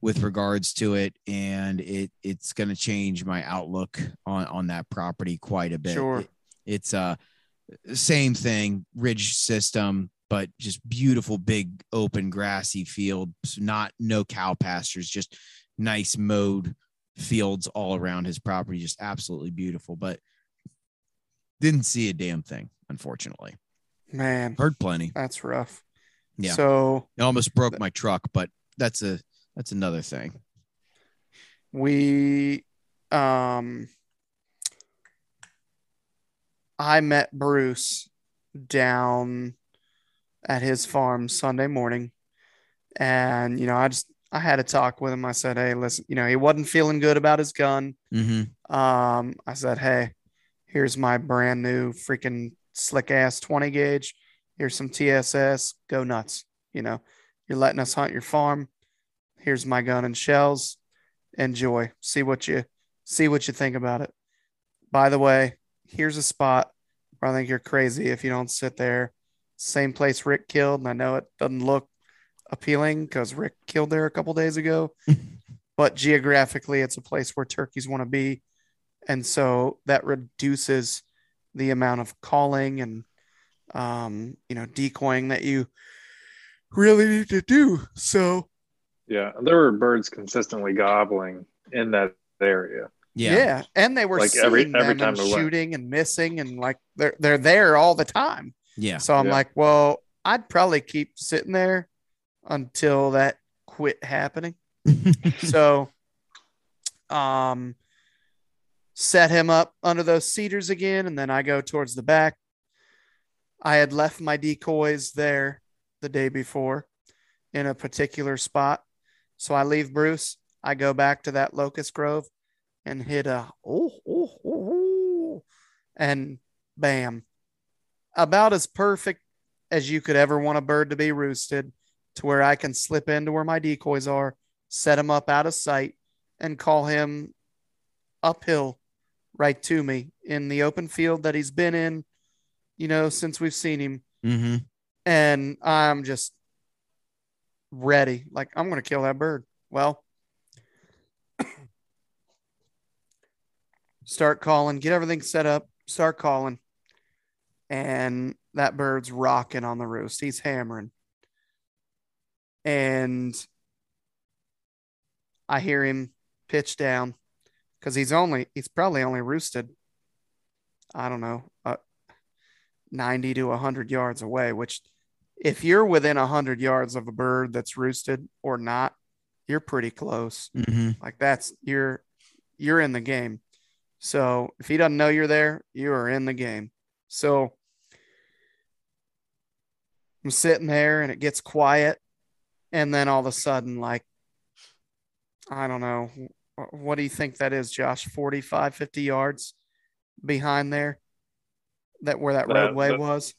[SPEAKER 1] with regards to it. And it it's gonna change my outlook on, on that property quite a bit.
[SPEAKER 4] Sure.
[SPEAKER 1] It- it's uh same thing, ridge system, but just beautiful, big, open, grassy field. Not no cow pastures, just nice mowed fields all around his property. Just absolutely beautiful. But didn't see a damn thing, unfortunately.
[SPEAKER 4] Man,
[SPEAKER 1] Heard plenty.
[SPEAKER 4] that's rough.
[SPEAKER 1] Yeah.
[SPEAKER 4] So
[SPEAKER 1] It almost broke my truck, but that's a that's another thing.
[SPEAKER 4] we um I met Bruce down at his farm Sunday morning. And, you know, I just I had a talk with him. I said, Hey, listen, you know, he wasn't feeling good about his gun.
[SPEAKER 1] Mm-hmm.
[SPEAKER 4] Um, I said, Hey, here's my brand new freaking slick ass 20 gauge. Here's some TSS. Go nuts. You know, you're letting us hunt your farm. Here's my gun and shells. Enjoy. See what you see what you think about it. By the way, here's a spot where I think you're crazy if you don't sit there. Same place Rick killed, and I know it doesn't look appealing because Rick killed there a couple days ago, but geographically, it's a place where turkeys want to be, and so that reduces the amount of calling and um, you know decoying that you really need to do. So
[SPEAKER 5] Yeah, there were birds consistently gobbling in that area.
[SPEAKER 1] Yeah.
[SPEAKER 4] yeah, and they were
[SPEAKER 5] Like every- every time we went.
[SPEAKER 4] shooting and missing, and like they're they're there all the time.
[SPEAKER 1] Yeah.
[SPEAKER 4] So I'm
[SPEAKER 5] Yeah.
[SPEAKER 4] like, well, I'd probably keep sitting there until that quit happening. so um set him up under those cedars again and then I go towards the back. I had left my decoys there the day before in a particular spot. So I leave Bruce, I go back to that locust grove and hit a oh, oh, oh, oh and bam. About as perfect as you could ever want a bird to be roosted to where I can slip into where my decoys are, set him up out of sight, and call him uphill right to me in the open field that he's been in, you know, since we've seen him.
[SPEAKER 1] mm-hmm.
[SPEAKER 4] And I'm just ready. Like, I'm going to kill that bird. Well, start calling, get everything set up, start calling. And that bird's rocking on the roost. He's hammering. And I hear him pitch down because he's only, he's probably only roosted, I don't know, uh, 90 to 100 yards away, which if you're within 100 yards of a bird that's roosted or not, you're pretty close.
[SPEAKER 1] Mm-hmm.
[SPEAKER 4] Like that's you're you're in the game. So if he doesn't know you're there, you are in the game. So I'm sitting there and it gets quiet. And then all of a sudden, like, I don't know, what do you think that is, Josh? 45, 50 yards behind there? That where that
[SPEAKER 5] That-
[SPEAKER 4] roadway
[SPEAKER 5] that-
[SPEAKER 4] was?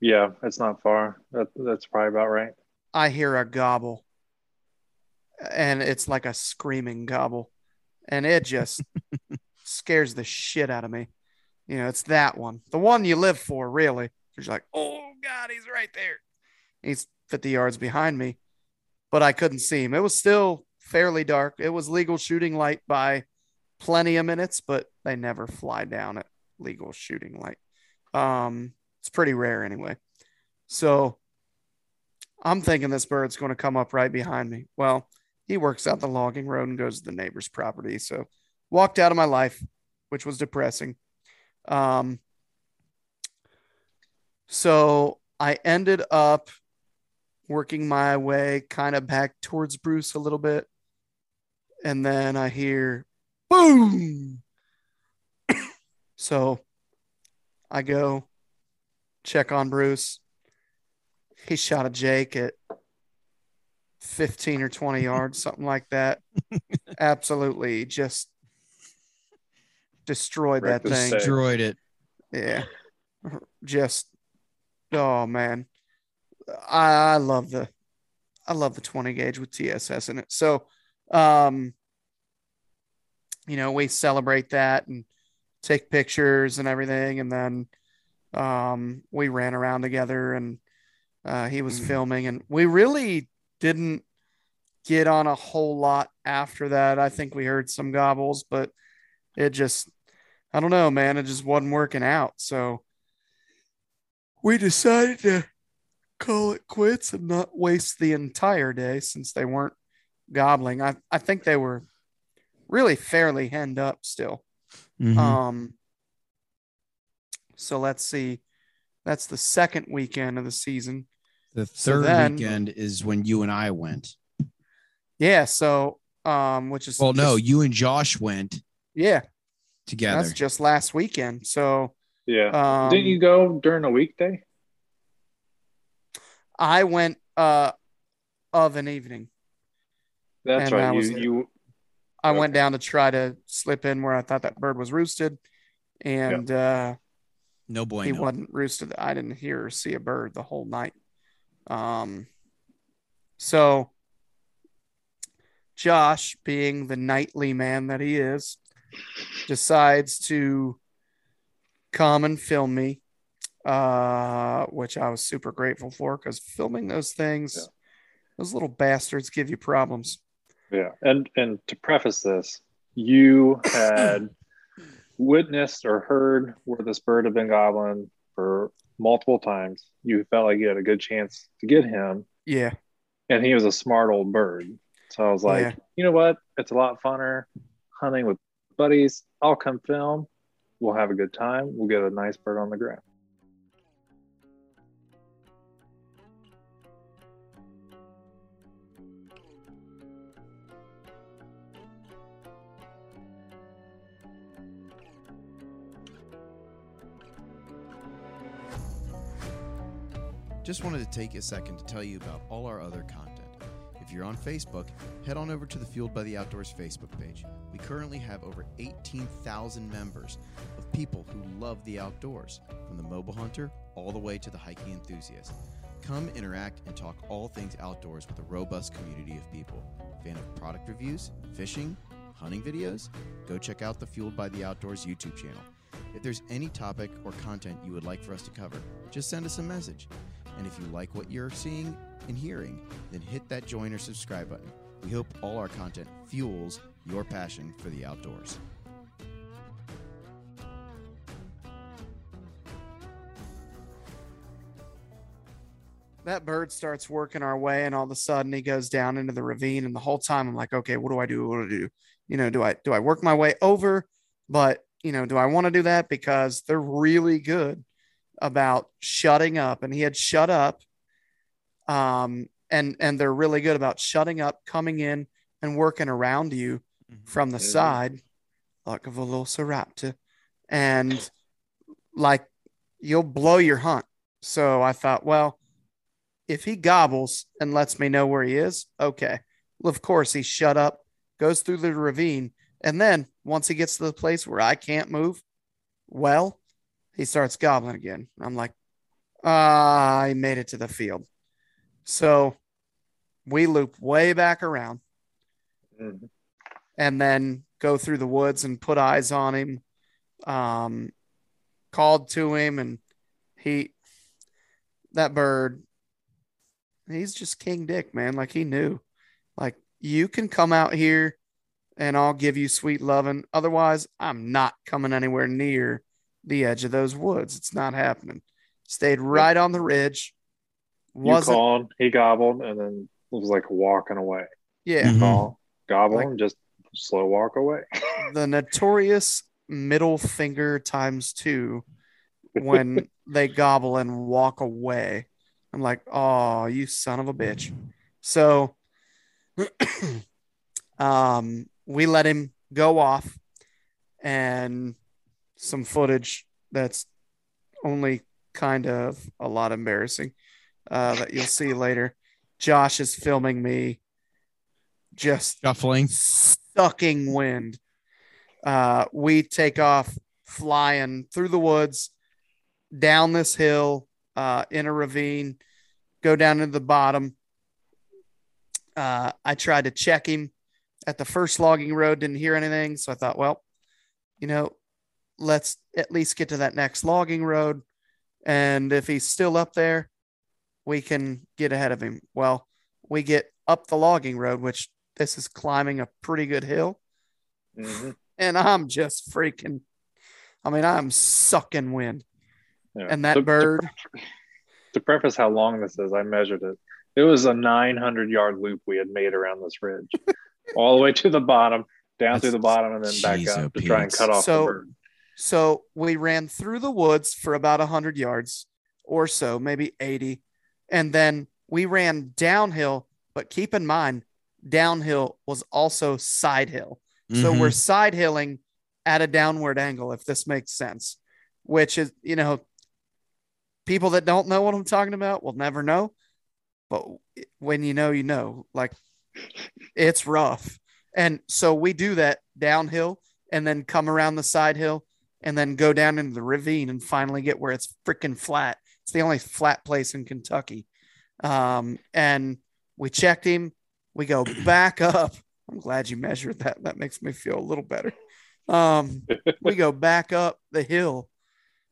[SPEAKER 5] Yeah, it's not far. That, that's probably about right.
[SPEAKER 4] I hear a gobble. And it's like a screaming gobble. And it just scares the shit out of me. You know, it's that one. The one you live for, really. You're like, oh God, he's right there. He's 50 yards behind me. But I couldn't see him. It was still fairly dark. It was legal shooting light by plenty of minutes, but they never fly down at legal shooting light. Um, it's pretty rare anyway. So I'm thinking this bird's going to come up right behind me. Well, he works out the logging road and goes to the neighbor's property. So walked out of my life, which was depressing. Um, so I ended up working my way kind of back towards Bruce a little bit. And then I hear boom. so I go check on Bruce. He shot a Jake at 15 or 20 yards, something like that. Absolutely just destroyed that thing.
[SPEAKER 1] Destroyed it.
[SPEAKER 4] Yeah. Just oh man, I, I love the I love the 20 gauge with TSS in it. So, um, you know, we celebrate that and take pictures and everything, and then um, we ran around together and uh, he was
[SPEAKER 1] Mhm.
[SPEAKER 4] filming, and we really didn't get on a whole lot after that. I think we heard some gobbles, but it just, I don't know, man, it just wasn't working out. So we decided to call it quits and not waste the entire day since they weren't gobbling. I, I think they were really fairly henned up still.
[SPEAKER 1] Mhm.
[SPEAKER 4] Um, so let's see. That's the second weekend of the season.
[SPEAKER 1] the
[SPEAKER 4] so
[SPEAKER 1] third
[SPEAKER 4] then-
[SPEAKER 1] weekend is when you and I went.
[SPEAKER 4] Yeah. So, um, which is
[SPEAKER 1] Well, no, you and Josh went
[SPEAKER 4] yeah,
[SPEAKER 1] together.
[SPEAKER 4] that's just last weekend. So,
[SPEAKER 5] Yeah.
[SPEAKER 4] um,
[SPEAKER 5] Didn't you go during a weekday?
[SPEAKER 4] I went uh of an evening.
[SPEAKER 5] That's
[SPEAKER 4] And
[SPEAKER 5] right.
[SPEAKER 4] that
[SPEAKER 5] You you
[SPEAKER 4] I went down to try to slip in where I thought that bird was roosted, and uh,
[SPEAKER 1] no boy,
[SPEAKER 4] he
[SPEAKER 1] bueno.
[SPEAKER 4] wasn't roosted. I didn't hear or see a bird the whole night. Um, so Josh, being the nightly man that he is, decides to come and film me, uh, which I was super grateful for because filming those things,
[SPEAKER 5] Yeah.
[SPEAKER 4] those little bastards give you problems.
[SPEAKER 5] Yeah, and and to preface this, you had witnessed or heard where this bird had been gobbling for multiple times. You felt like you had a good chance to get him,
[SPEAKER 4] Yeah.
[SPEAKER 5] and he was a smart old bird. So I was like,
[SPEAKER 4] Yeah.
[SPEAKER 5] you know what? It's a lot funner hunting with buddies. I'll come film. We'll have a good time. We'll get a nice bird on the ground.
[SPEAKER 1] Just wanted to take a second to tell you about all our other content. If you're on Facebook, head on over to the Fueled by the Outdoors Facebook page. We currently have over 18,000 members of people who love the outdoors, from the mobile hunter all the way to the hiking enthusiast. Come interact and talk all things outdoors with a robust community of people. Fan of product reviews, fishing, hunting videos? Go check out the Fueled by the Outdoors YouTube channel. If there's any topic or content you would like for us to cover, just send us a message. And if you like what you're seeing and hearing, then hit that join or subscribe button. We hope all our content fuels your passion for the outdoors.
[SPEAKER 4] that bird starts working our way and all of a sudden he goes down into the ravine and the whole time i'm like okay what do i do what do i do you know do i do i work my way over but you know do i want to do that because they're really good about shutting up and he had shut up um and and they're really good about shutting up coming in and working around you from the
[SPEAKER 5] Mhm.
[SPEAKER 4] side like a velociraptor and like you'll blow your hunt so i thought well if he gobbles and lets me know where he is, okay. Well, of course, he shut up, goes through the ravine, and then once he gets to the place where I can't move, well, he starts gobbling again. I'm like, ah, I made it to the field. So we loop way back around
[SPEAKER 5] Mhm.
[SPEAKER 4] and then go through the woods and put eyes on him. Um, called to him, and he, that bird, he's just King Dick, man. Like he knew, like you can come out here and I'll give you sweet loving. Otherwise, I'm not coming anywhere near the edge of those woods. It's not happening. Stayed right on the ridge.
[SPEAKER 5] You
[SPEAKER 4] Wasn't
[SPEAKER 5] called, he gobbled, and then was like walking away.
[SPEAKER 4] yeah.
[SPEAKER 1] Mhm.
[SPEAKER 5] Call, gobble,
[SPEAKER 4] Like-
[SPEAKER 5] and just slow walk away.
[SPEAKER 4] the notorious middle finger times two when they gobble and walk away. I'm like, oh, you son of a bitch. So um we let him go off and some footage that's only kind of a lot embarrassing uh that you'll see later. Josh is filming me just
[SPEAKER 1] Shuffling.
[SPEAKER 4] sucking wind. Uh, we take off flying through the woods, down this hill, uh, in a ravine, go down to the bottom. Uh, I tried to check him at the first logging road, didn't hear anything. So I thought, well, you know, let's at least get to that next logging road. And if he's still up there, we can get ahead of him. Well, we get up the logging road, which this is climbing a pretty good hill.
[SPEAKER 5] hmm
[SPEAKER 4] And I'm just freaking, I mean, I'm sucking wind.
[SPEAKER 5] Yeah.
[SPEAKER 4] And that
[SPEAKER 5] To- to
[SPEAKER 4] bird,
[SPEAKER 5] pre- To, preface how long this is, I measured it. It was a 900 yard loop we had made around this ridge, all the way to the bottom, down through the bottom, and then back
[SPEAKER 1] Jeez,
[SPEAKER 5] up
[SPEAKER 1] oh,
[SPEAKER 5] to try and cut off
[SPEAKER 4] So-
[SPEAKER 5] the bird.
[SPEAKER 4] So we ran through the woods for about 100 yards or so, maybe 80. And then we ran downhill. But keep in mind, downhill was also side hill. So
[SPEAKER 1] Mhm.
[SPEAKER 4] we're side hilling at a downward angle, if this makes sense, which is, you know, people that don't know what I'm talking about will never know. But when you know, you know, like it's rough. And so we do that downhill and then come around the side hill and then go down into the ravine and finally get where it's freaking flat. It's the only flat place in Kentucky. Um, and we checked him. We go back up. I'm glad you measured that. That makes me feel a little better. Um, we go back up the hill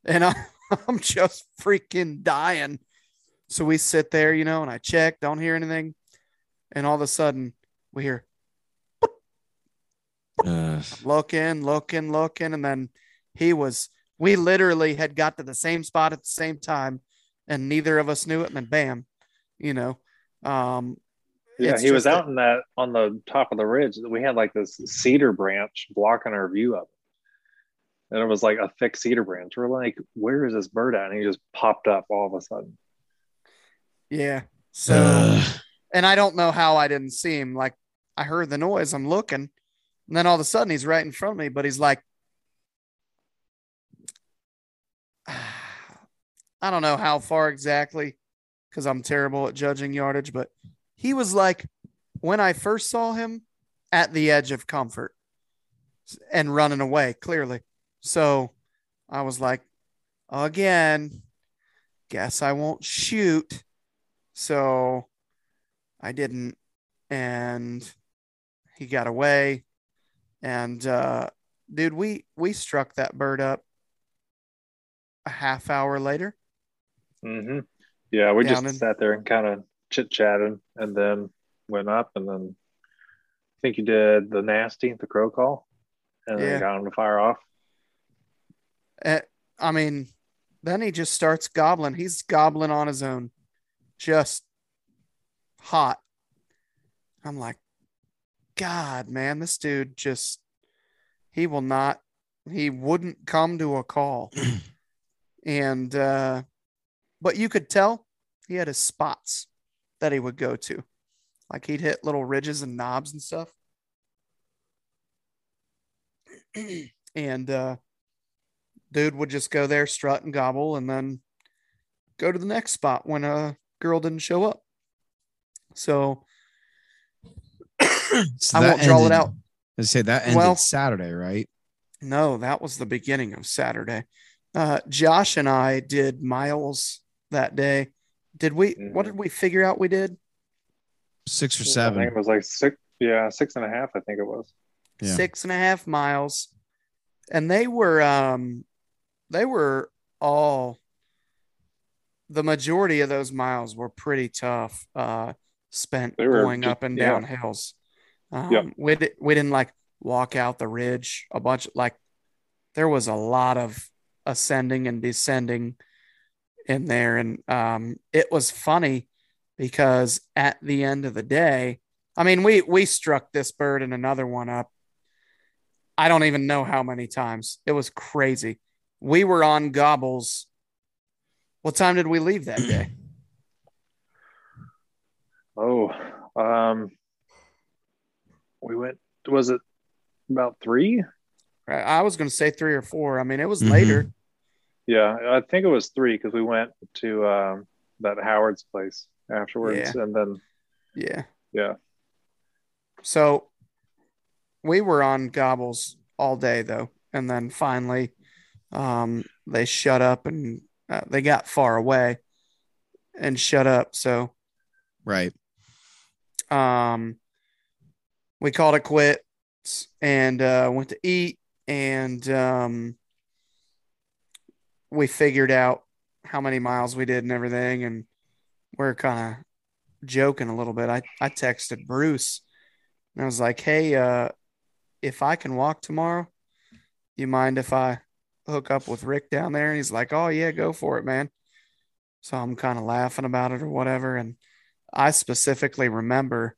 [SPEAKER 4] and I'm just freaking dying. So we sit there, you know, and I check, don't hear anything. And all of a sudden we hear
[SPEAKER 1] Uh,
[SPEAKER 4] looking, looking, looking. And then he was, we literally had got to the same spot at the same time and neither of us knew it. And then bam, you know, um,
[SPEAKER 5] Yeah, he was
[SPEAKER 4] just
[SPEAKER 5] out in that on the top of the ridge. We had like this cedar branch blocking our view of it. And it was like a thick cedar branch. We're like, where is this bird at? And he just popped up all of a sudden.
[SPEAKER 4] yeah. So, and I don't know how I didn't see him. Like I heard the noise, I'm looking, and then all of a sudden he's right in front of me, but he's like, I don't know how far exactly because I'm terrible at judging yardage, but he was like when I first saw him at the edge of comfort and running away clearly. So I was like, again, guess I won't shoot. So I didn't, and he got away. And uh, dude, we we struck that bird up a half hour later.
[SPEAKER 5] Hmm Yeah, we
[SPEAKER 4] Down
[SPEAKER 5] just
[SPEAKER 4] in-
[SPEAKER 5] sat there and kind of chit chatted and then went up and then I think you did the nasty, the crow call, and
[SPEAKER 4] Yeah.
[SPEAKER 5] then got him to fire off.
[SPEAKER 4] Uh, I mean, then he just starts gobbling. He's gobbling on his own, just hot. I'm like, God, man, this dude just, he will not, he wouldn't come to a call. and, uh, but you could tell he had his spots that he would go to. Like he'd hit little ridges and knobs and stuff. and, uh, dude would just go there, strut and gobble, and then go to the next spot when a girl didn't show up. So
[SPEAKER 1] so
[SPEAKER 4] I won't draw it out.
[SPEAKER 1] I say that ended
[SPEAKER 4] Well-
[SPEAKER 1] Saturday, right?
[SPEAKER 4] No, that was the beginning of Saturday. Uh, Josh and I did miles that day. Did we? What
[SPEAKER 5] Mhm.
[SPEAKER 4] did we figure out we did?
[SPEAKER 1] Six or
[SPEAKER 5] I think
[SPEAKER 1] seven.
[SPEAKER 5] it was like six, yeah, six and a half, I think it was.
[SPEAKER 1] Yeah.
[SPEAKER 4] Six and a half miles, and they were um, they were all. The majority of those miles were pretty tough. Uh, spent
[SPEAKER 5] were
[SPEAKER 4] going up and
[SPEAKER 5] yeah.
[SPEAKER 4] down hills. Um,
[SPEAKER 5] Yep.
[SPEAKER 4] we di- we didn't like walk out the ridge a bunch. Like there was a lot of ascending and descending in there, and um, it was funny because at the end of the day, I mean, we we struck this bird and another one up. I don't even know how many times. It was crazy. We were on gobbles. What time did we leave that day?
[SPEAKER 5] Oh, um, we went, was it about three?
[SPEAKER 4] I was going to say three or four. I mean, it was
[SPEAKER 1] Mhm.
[SPEAKER 4] later.
[SPEAKER 5] Yeah, I think it was three because we went to um, that Howard's place afterwards. And then,
[SPEAKER 4] Yeah.
[SPEAKER 5] yeah,
[SPEAKER 4] So we were on gobbles all day though, and then finally, um, they shut up and uh, they got far away. and shut up. So
[SPEAKER 1] Right.
[SPEAKER 4] um we called it quits and uh went to eat and um we figured out how many miles we did and everything and we're kind of joking a little bit i i texted bruce and i was like hey uh if i can walk tomorrow you mind if i hook up with rick down there and he's like oh yeah go for it man so i'm kind of laughing about it or whatever and i specifically remember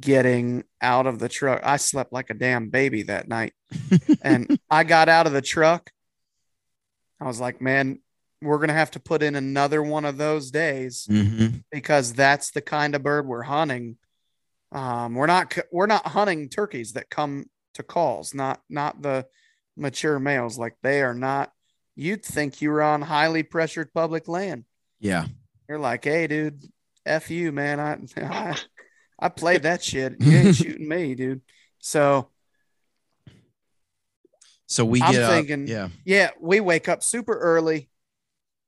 [SPEAKER 4] getting out of the truck. I slept like a damn baby that night. and I got out of the truck. I was like, man, we're going to have to put in another one of those days
[SPEAKER 1] Mm-hmm.
[SPEAKER 4] because that's the kind of bird we're hunting. Um, we're not we're not hunting turkeys that come to calls, not not the mature males. Like they are not. You'd think you were on highly pressured public land.
[SPEAKER 1] Yeah.
[SPEAKER 4] You're like, hey, dude, f you, man. I I, I played that shit. You ain't shooting me, dude. So
[SPEAKER 1] So we
[SPEAKER 4] I'm
[SPEAKER 1] get up- yeah.
[SPEAKER 4] yeah, we wake up super early,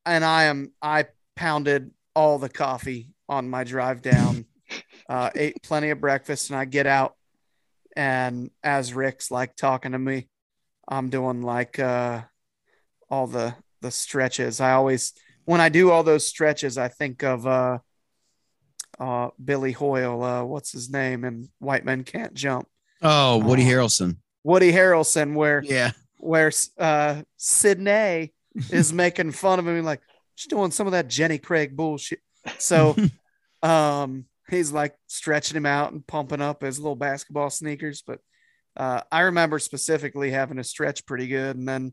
[SPEAKER 4] and I am I pounded all the coffee on my drive down, uh, ate plenty of breakfast, and I get out, and as Rick's like talking to me, I'm doing like uh, all the the stretches. I always when I do all those stretches, I think of uh, uh, Billy Hoyle. Uh, what's his name? And White Men Can't Jump.
[SPEAKER 1] Oh, Woody
[SPEAKER 4] Oh.
[SPEAKER 1] Harrelson.
[SPEAKER 4] Woody Harrelson, where
[SPEAKER 1] Yeah.
[SPEAKER 4] where uh Sidney is making fun of him like she's doing some of that Jenny Craig bullshit. So um he's like stretching him out and pumping up his little basketball sneakers. But uh I remember specifically having to stretch pretty good and then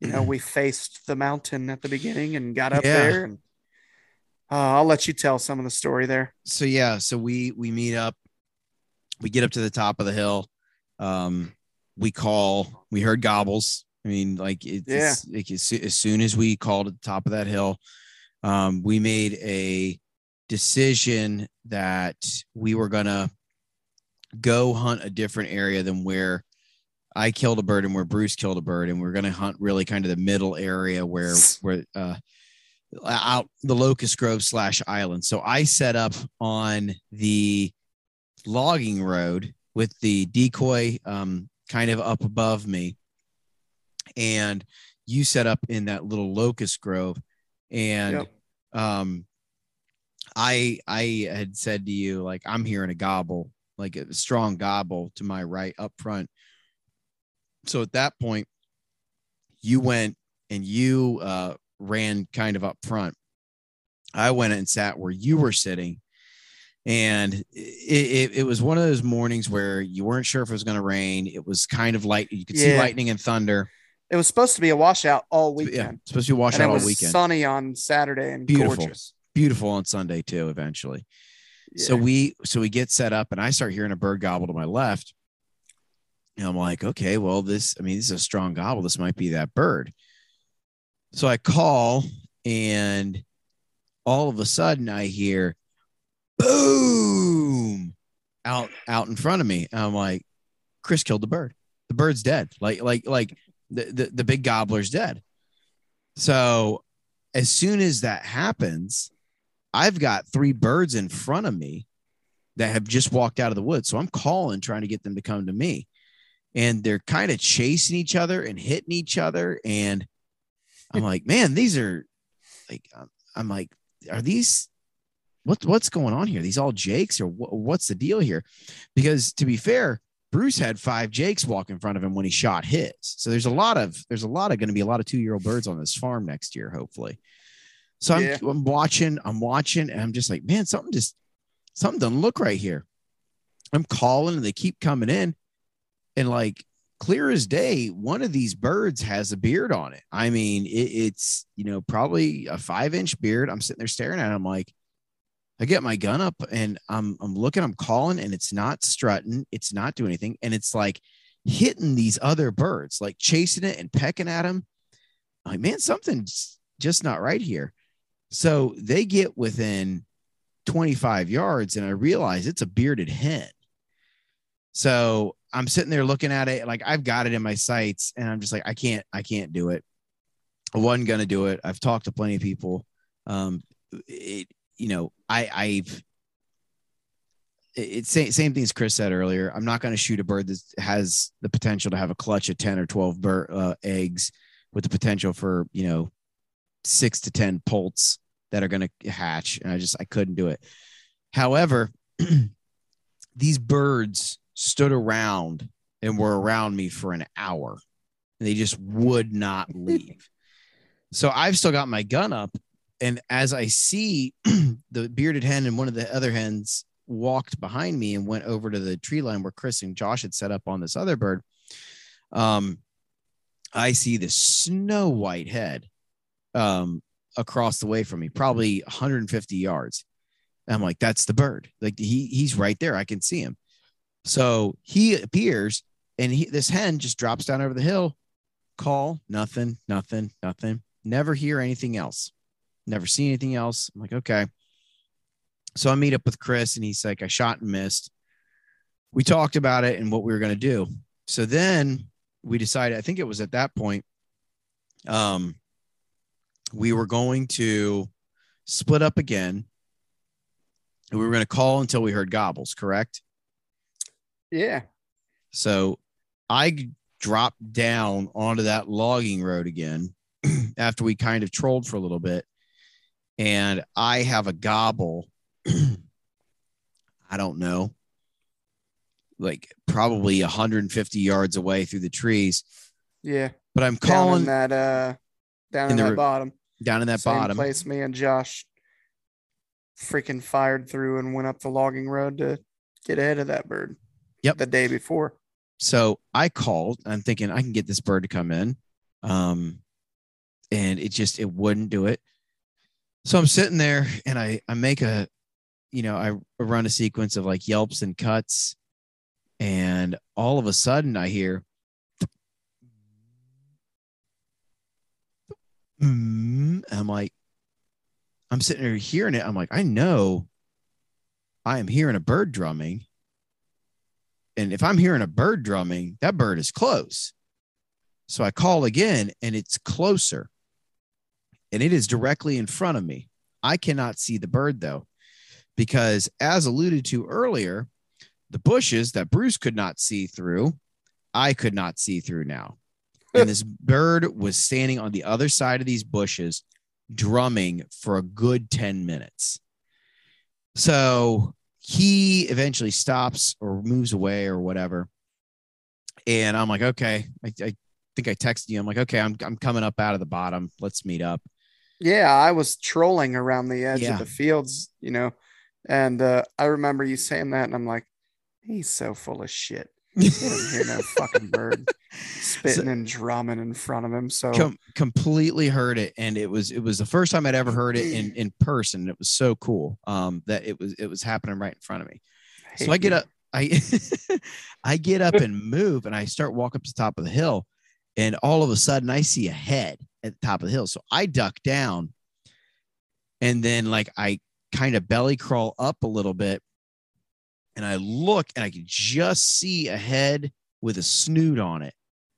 [SPEAKER 4] you know we faced the mountain at the beginning and got up
[SPEAKER 1] Yeah.
[SPEAKER 4] there and uh, I'll let you tell some of the story there.
[SPEAKER 1] so yeah, so we we meet up. We get up to the top of the hill. Um, we call. We heard gobbles. I mean, like it's,
[SPEAKER 4] Yeah.
[SPEAKER 1] it's- like as, as soon as we called at the top of that hill, um, we made a decision that we were gonna go hunt a different area than where I killed a bird and where Bruce killed a bird, and we're gonna hunt really kind of the middle area where where uh out the locust grove slash island. So I set up on the logging road with the decoy um, kind of up above me, and you set up in that little locust grove, and
[SPEAKER 4] Yep.
[SPEAKER 1] um, I I had said to you like I'm hearing a gobble, like a strong gobble to my right up front. So at that point, you went and you uh, ran kind of up front. I went and sat where you were sitting. And it, it, it was one of those mornings where you weren't sure if it was going to rain. It was kind of light. You could see lightning and thunder.
[SPEAKER 4] It was supposed to be a washout all
[SPEAKER 1] Yeah,
[SPEAKER 4] weekend.
[SPEAKER 1] supposed to be
[SPEAKER 4] it
[SPEAKER 1] all
[SPEAKER 4] was
[SPEAKER 1] weekend.
[SPEAKER 4] sunny on Saturday and
[SPEAKER 1] Beautiful.
[SPEAKER 4] gorgeous.
[SPEAKER 1] Beautiful on Sunday too. Eventually, so we so we get set up, and I start hearing a bird gobble to my left. And I'm like, okay, well, this, I mean, this is a strong gobble. This might be that bird. So I call, and all of a sudden I hear boom out out in front of me. And I'm like, Chris killed the bird. The bird's dead. Like, like, like the, the, the big gobbler's dead. So as soon as that happens, I've got three birds in front of me that have just walked out of the woods. So I'm calling, trying to get them to come to me. And they're kind of chasing each other and hitting each other. And I'm like, man, these are like, I'm- I'm like, are these, what, what's going on here? These all Jakes or wh- what's the deal here? Because to be fair, Bruce had five Jakes walk in front of him when he shot his. So there's a lot of, there's a lot of going to be a lot of two year old birds on this farm next year, hopefully. So I'm,
[SPEAKER 4] Yeah.
[SPEAKER 1] I'm watching, I'm watching, and I'm just like, man, something just, something doesn't look right here. I'm calling and they keep coming in. And like clear as day, one of these birds has a beard on it. I mean, it, it's, you know, probably a five inch beard. I'm sitting there staring at it. I'm like, I get my gun up and I'm, I'm looking, I'm calling, and it's not strutting, it's not doing anything. And it's like hitting these other birds, like chasing it and pecking at them. I'm like, man, something's just not right here. So they get within 25 yards and I realize it's a bearded hen. So I'm sitting there looking at it like I've got it in my sights and I'm just like, I can't, I can't do it. I wasn't to do it. I've talked to plenty of people. Um, it, you know, I, I've, it's same, same thing as Chris said earlier. I'm not going to shoot a bird that has the potential to have a clutch of 10 or 12 bird, uh, eggs with the potential for, you know, six to 10 poults that are going to hatch. And I just, I couldn't do it. However, these birds stood around and were around me for an hour and they just would not leave. so I've still got my gun up. And as I see the bearded hen and one of the other hens walked behind me and went over to the tree line where Chris and Josh had set up on this other bird, um, I see the snow white head um, across the way from me, probably 150 yards. And I'm like, that's the bird. Like he he's right there. I can see him. So he appears and he this hen just drops down over the hill. Call, nothing, nothing, nothing. Never hear anything else. Never seen anything else. I'm like, okay. So I meet up with Chris and he's like, I shot and missed. We talked about it and what we were going to do. So then we decided, I think it was at that point, um, we were going to split up again. And we were going to call until we heard gobbles, correct?
[SPEAKER 4] Yeah.
[SPEAKER 1] So I dropped down onto that logging road again after we kind of trolled for a little bit. And I have a gobble. I don't know, like probably 150 yards away through the trees.
[SPEAKER 4] Yeah.
[SPEAKER 1] But I'm calling
[SPEAKER 4] in that uh down
[SPEAKER 1] In
[SPEAKER 4] in,
[SPEAKER 1] the
[SPEAKER 4] bottom.
[SPEAKER 1] down in that
[SPEAKER 4] Same
[SPEAKER 1] bottom.
[SPEAKER 4] place me and Josh freaking fired through and went up the logging road to get ahead of that bird.
[SPEAKER 1] Yep.
[SPEAKER 4] The day before.
[SPEAKER 1] So I called. I'm thinking I can get this bird to come in. Um, and it just it wouldn't do it. So I'm sitting there and I I make a, you know, I run a sequence of like yelps and cuts, and all of a sudden I hear. I'm like, I'm sitting there hearing it. I'm like, I know I am hearing a bird drumming. And if I'm hearing a bird drumming, that bird is close. So I call again and it's closer. And it is directly in front of me. I cannot see the bird though, because as alluded to earlier, the bushes that Bruce could not see through, I could not see through now. And this bird was standing on the other side of these bushes, drumming for a good 10 minutes. So he eventually stops or moves away or whatever. And I'm like, okay, I, I think I texted you. I'm like, okay, I'm, I'm coming up out of the bottom. Let's meet up.
[SPEAKER 4] Yeah, I was trolling around the edge
[SPEAKER 1] Yeah.
[SPEAKER 4] of the fields, you know, and uh, I remember you saying that, and I'm like, he's so full of shit. He didn't hear no fucking bird spitting and drumming in front of him. So
[SPEAKER 1] Com- completely heard it. And it was, it was the first time I'd ever heard it in, in person. It was so cool um, that it was, it was happening right in front of me. So I get
[SPEAKER 4] you.
[SPEAKER 1] up, I I get up and move and I start walking up to the top of the hill. And all of a sudden I see a head at the top of the hill. So I duck down and then like I kind of belly crawl up a little bit and I look and I can just see a head with a snoot on it.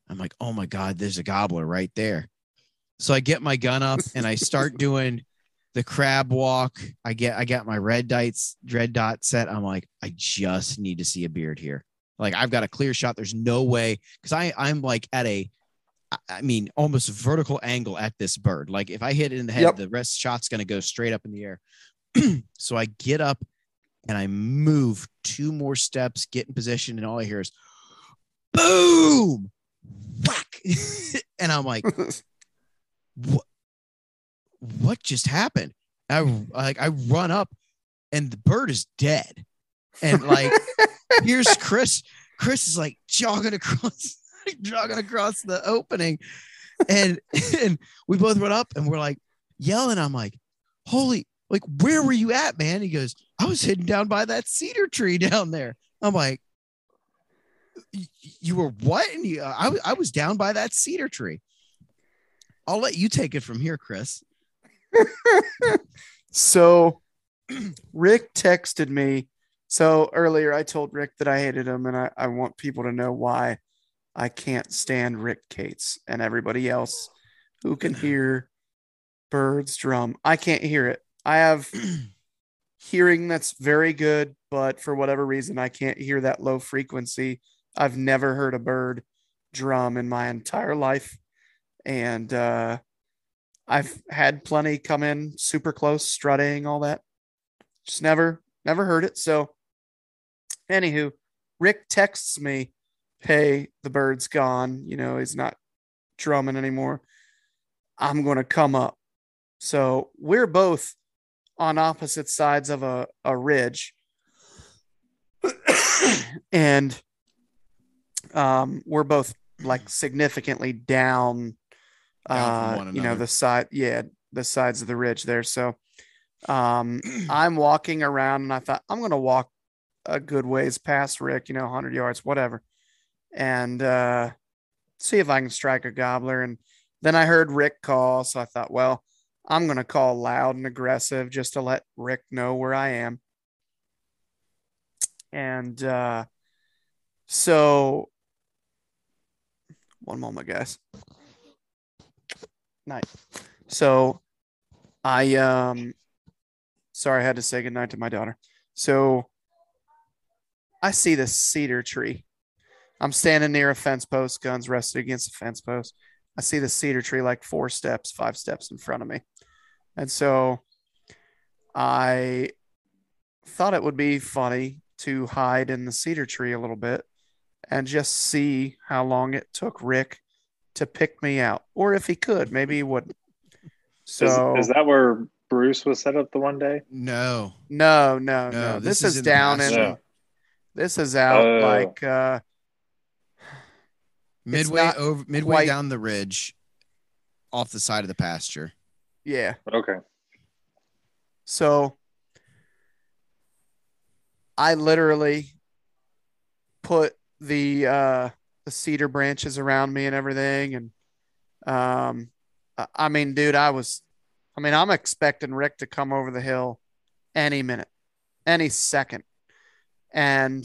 [SPEAKER 1] I'm like, oh my God, there's a gobbler right there. So I get my gun up and I start doing the crab walk. I get I got my red dots, red dot set. I'm like, I just need to see a beard here. Like I've got a clear shot. There's no way because I I'm like at a I- mean almost vertical angle at this bird. Like if I hit it in the head,
[SPEAKER 4] Yep.
[SPEAKER 1] the rest shot's gonna go straight up in the air. so I get up and I move two more steps, get in position, and all I hear is boom, whack. and I'm like, what what just happened i like i run up and the bird is dead and like here's chris chris is like jogging across jogging across the opening. And and we both run up and we're like yelling. I'm like holy like where were you at man? He goes i was hidden down by that cedar tree down there. I'm like you were what and you, uh, I, w- I was down by that cedar tree. I'll let you take it from here chris.
[SPEAKER 4] So Rick texted me. So earlier I told Rick that I hated him and I, I want people to know why I can't stand Rick Cates and everybody else who can hear birds drum. I can't hear it. I have hearing that's very good, but for whatever reason, I can't hear that low frequency. I've never heard a bird drum in my entire life. And uh, I've had plenty come in super close, strutting, all that. Just never, never heard it. So, anywho, Rick texts me, Hey, the bird's gone. You know, he's not drumming anymore. I'm going to come up. So, we're both on opposite sides of a, a ridge. and um, we're both like significantly down,
[SPEAKER 1] Down
[SPEAKER 4] uh, you know, the side, yeah, the sides of the ridge there. So um, I'm walking around and I thought, I'm going to walk a good ways past Rick, you know, 100 yards, whatever, and uh, see if I can strike a gobbler. And then I heard Rick call. So I thought, well, I'm going to call loud and aggressive just to let Rick know where I am. And uh, so, one moment, guys. Night. So, I um, sorry, I had to say goodnight to my daughter. So, I see this cedar tree. I'm standing near a fence post, guns rested against a fence post. I see the cedar tree like four steps, five steps in front of me. And so I thought it would be funny to hide in the cedar tree a little bit and just see how long it took Rick to pick me out. Or if he could, maybe he wouldn't. So
[SPEAKER 5] is, is that where Bruce was set up the one day?
[SPEAKER 1] No.
[SPEAKER 4] no, no, no.
[SPEAKER 1] No,
[SPEAKER 4] This,
[SPEAKER 1] this is
[SPEAKER 4] is, down
[SPEAKER 1] past.
[SPEAKER 4] in
[SPEAKER 5] Yeah.
[SPEAKER 4] this is out
[SPEAKER 5] Oh.
[SPEAKER 4] like uh It's
[SPEAKER 1] Midway over midway
[SPEAKER 4] quite-
[SPEAKER 1] down the ridge off the side of the pasture.
[SPEAKER 4] yeah.
[SPEAKER 5] Okay.
[SPEAKER 4] So I literally put the uh the cedar branches around me and everything and um I- I mean dude I was I mean I'm expecting Rick to come over the hill any minute any second and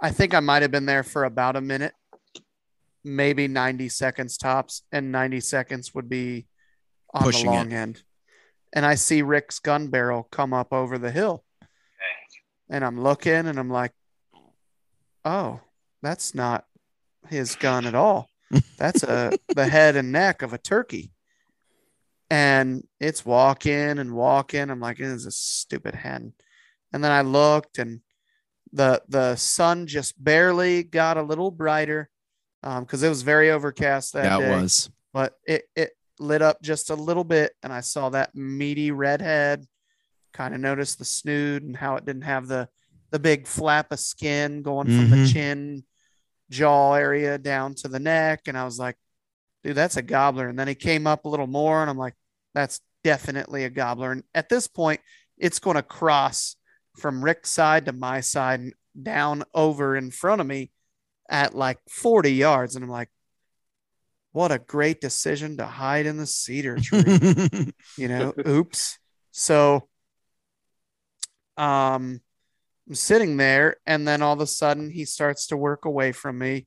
[SPEAKER 4] I think I might have been there for about a minute maybe 90 seconds tops and 90 seconds would be on
[SPEAKER 1] Pushing
[SPEAKER 4] the
[SPEAKER 1] it.
[SPEAKER 4] long end and I see Rick's gun barrel come up over the hill. And I'm looking and I'm like, oh, that's not his gun at all. That's a the head and neck of a turkey. And it's walking and walking. I'm like, this is a stupid hen. And then I looked and the the sun just barely got a little brighter because it was very overcast that
[SPEAKER 1] That
[SPEAKER 4] day
[SPEAKER 1] was.
[SPEAKER 4] but it it lit up just a little bit and I saw that meaty redhead. Kind of noticed the snood and how it didn't have the the big flap of skin going from the
[SPEAKER 1] Mhm.
[SPEAKER 4] chin jaw area down to the neck and I was like, dude, that's a gobbler. And then he came up a little more and I'm like, that's definitely a gobbler. And at this point, it's going to cross from Rick's side to my side and down over in front of me at like 40 yards. And I'm like, what a great decision to hide in the cedar tree. you know, oops. So um I'm sitting there and then all of a sudden he starts to work away from me.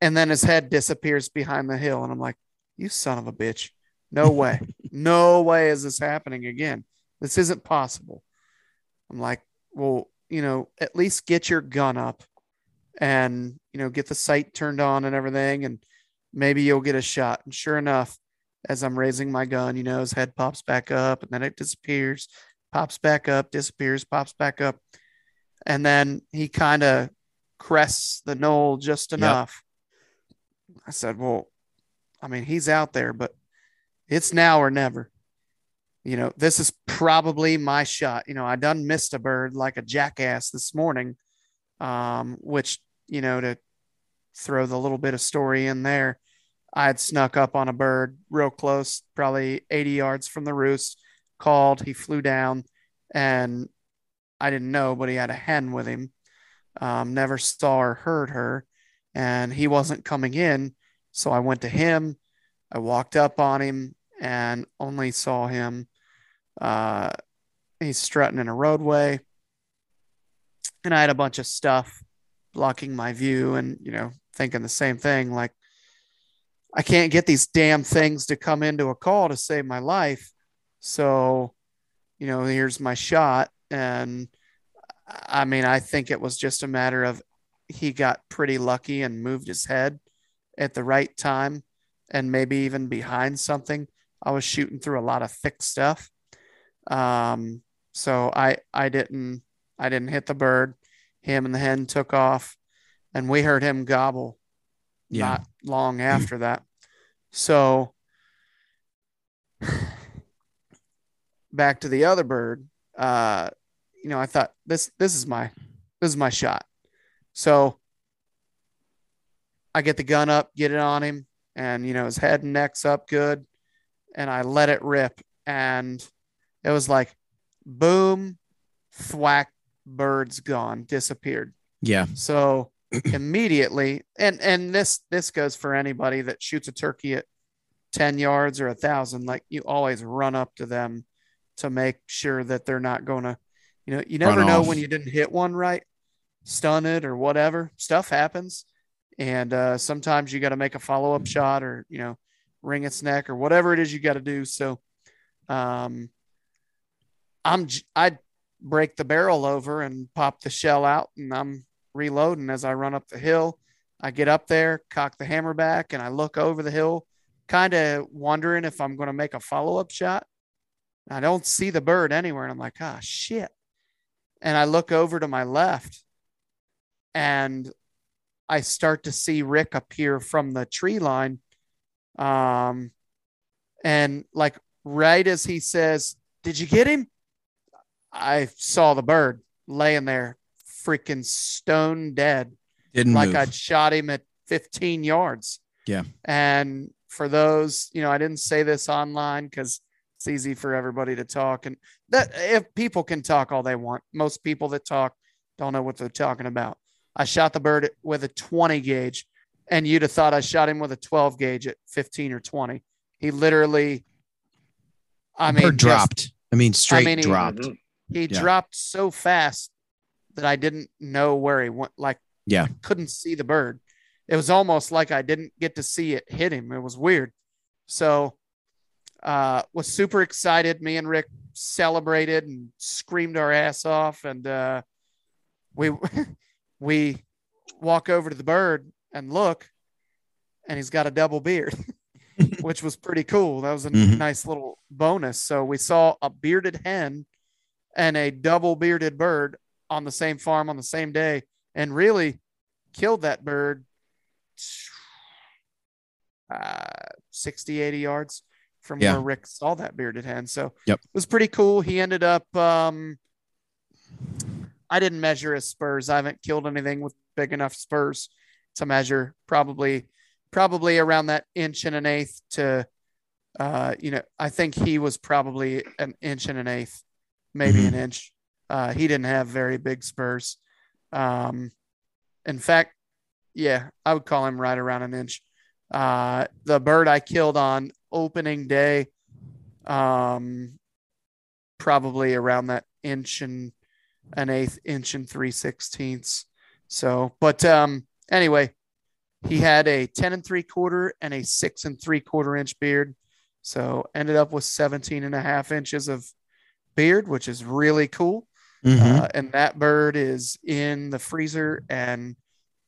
[SPEAKER 4] And then his head disappears behind the hill and I'm like, "You son of a bitch. No way. no way is this happening again. This isn't possible." I'm like, "Well, you know, at least get your gun up and, you know, get the sight turned on and everything and maybe you'll get a shot." And sure enough, as I'm raising my gun, you know, his head pops back up and then it disappears, pops back up, disappears, pops back up. And then he kind of crests the knoll just enough. I said, Well, I mean, he's out there, but it's now or never. You know, this is probably my shot. You know, I done missed a bird like a jackass this morning, um, which, you know, to throw the little bit of story in there, I had snuck up on a bird real close, probably 80 yards from the roost, called, he flew down, and I didn't know, but he had a hen with him. Um, never saw or heard her, and he wasn't coming in. So I went to him. I walked up on him and only saw him. Uh, he's strutting in a roadway, and I had a bunch of stuff blocking my view, and you know, thinking the same thing, like I can't get these damn things to come into a call to save my life. So, you know, here's my shot. And I mean, I think it was just a matter of he got pretty lucky and moved his head at the right time and maybe even behind something. I was shooting through a lot of thick stuff. Um, so I I didn't I didn't hit the bird. Him and the hen took off and we heard him gobble
[SPEAKER 1] Yeah.
[SPEAKER 4] not long after that. So back to the other bird, uh, you know, I thought this this is my this is my shot. So I get the gun up, get it on him, and you know, his head and neck's up good, and I let it rip, and it was like boom, thwack, bird's gone, disappeared.
[SPEAKER 1] Yeah.
[SPEAKER 4] So immediately, and and this this goes for anybody that shoots a turkey at ten yards or a thousand. Like you always run up to them to make sure that they're not going to, you know, you never know when you didn't hit one right, stun it or whatever. Stuff happens, and uh, sometimes you got to make a follow up shot or you know, wring its neck or whatever it is you got to do. So, um, I'm I break the barrel over and pop the shell out, and I'm reloading as I run up the hill. I get up there, cock the hammer back, and I look over the hill, kind of wondering if I'm going to make a follow up shot. I don't see the bird anywhere, and I'm like, ah, shit. And I look over to my left, and I start to see Rick appear from the tree line. Um, and like right as he says, Did you get him? I saw the bird laying there, freaking stone dead
[SPEAKER 1] Didn't
[SPEAKER 4] like
[SPEAKER 1] move.
[SPEAKER 4] I'd shot him at 15 yards.
[SPEAKER 1] Yeah.
[SPEAKER 4] And for those, you know, I didn't say this online because it's easy for everybody to talk. And that if people can talk all they want, most people that talk don't know what they're talking about. I shot the bird with a 20 gauge, and you'd have thought I shot him with a 12 gauge at 15 or 20. He literally, I mean,
[SPEAKER 1] Bird
[SPEAKER 4] just-
[SPEAKER 1] dropped. I mean, straight
[SPEAKER 4] mean, he-
[SPEAKER 1] dropped.
[SPEAKER 5] Mhm.
[SPEAKER 4] He
[SPEAKER 1] Yeah.
[SPEAKER 4] dropped so fast that I didn't know where he went. Like,
[SPEAKER 1] Yeah.
[SPEAKER 4] I couldn't see the bird. It was almost like I didn't get to see it hit him. It was weird. So, uh, was super excited. Me and Rick celebrated and screamed our ass off, and uh, we we walk over to the bird and look, and he's got a double beard, which was pretty cool. That was a
[SPEAKER 1] Mhm.
[SPEAKER 4] nice little bonus. So we saw a bearded hen and a double bearded bird on the same farm on the same day, and really killed that bird uh, 60, 80 yards from
[SPEAKER 1] Yeah.
[SPEAKER 4] where Rick saw that bearded hen. So
[SPEAKER 1] Yep.
[SPEAKER 4] it was pretty cool. He ended up, um, I didn't measure his spurs. I haven't killed anything with big enough spurs to measure. Probably, probably around that inch and an eighth to, uh, you know, I think he was probably an inch and an eighth, maybe
[SPEAKER 1] Mhm.
[SPEAKER 4] an inch. Uh, he didn't have very big spurs. Um, in fact, yeah, I would call him right around an inch. Uh, the bird I killed on opening day, um, probably around that inch and an eighth, inch and three sixteenths. So, but um, anyway, he had a 10 and three quarter and a six and three quarter inch beard. So ended up with 17 and a half inches of beard, which is really cool.
[SPEAKER 1] Mhm.
[SPEAKER 4] Uh, and that bird is in the freezer and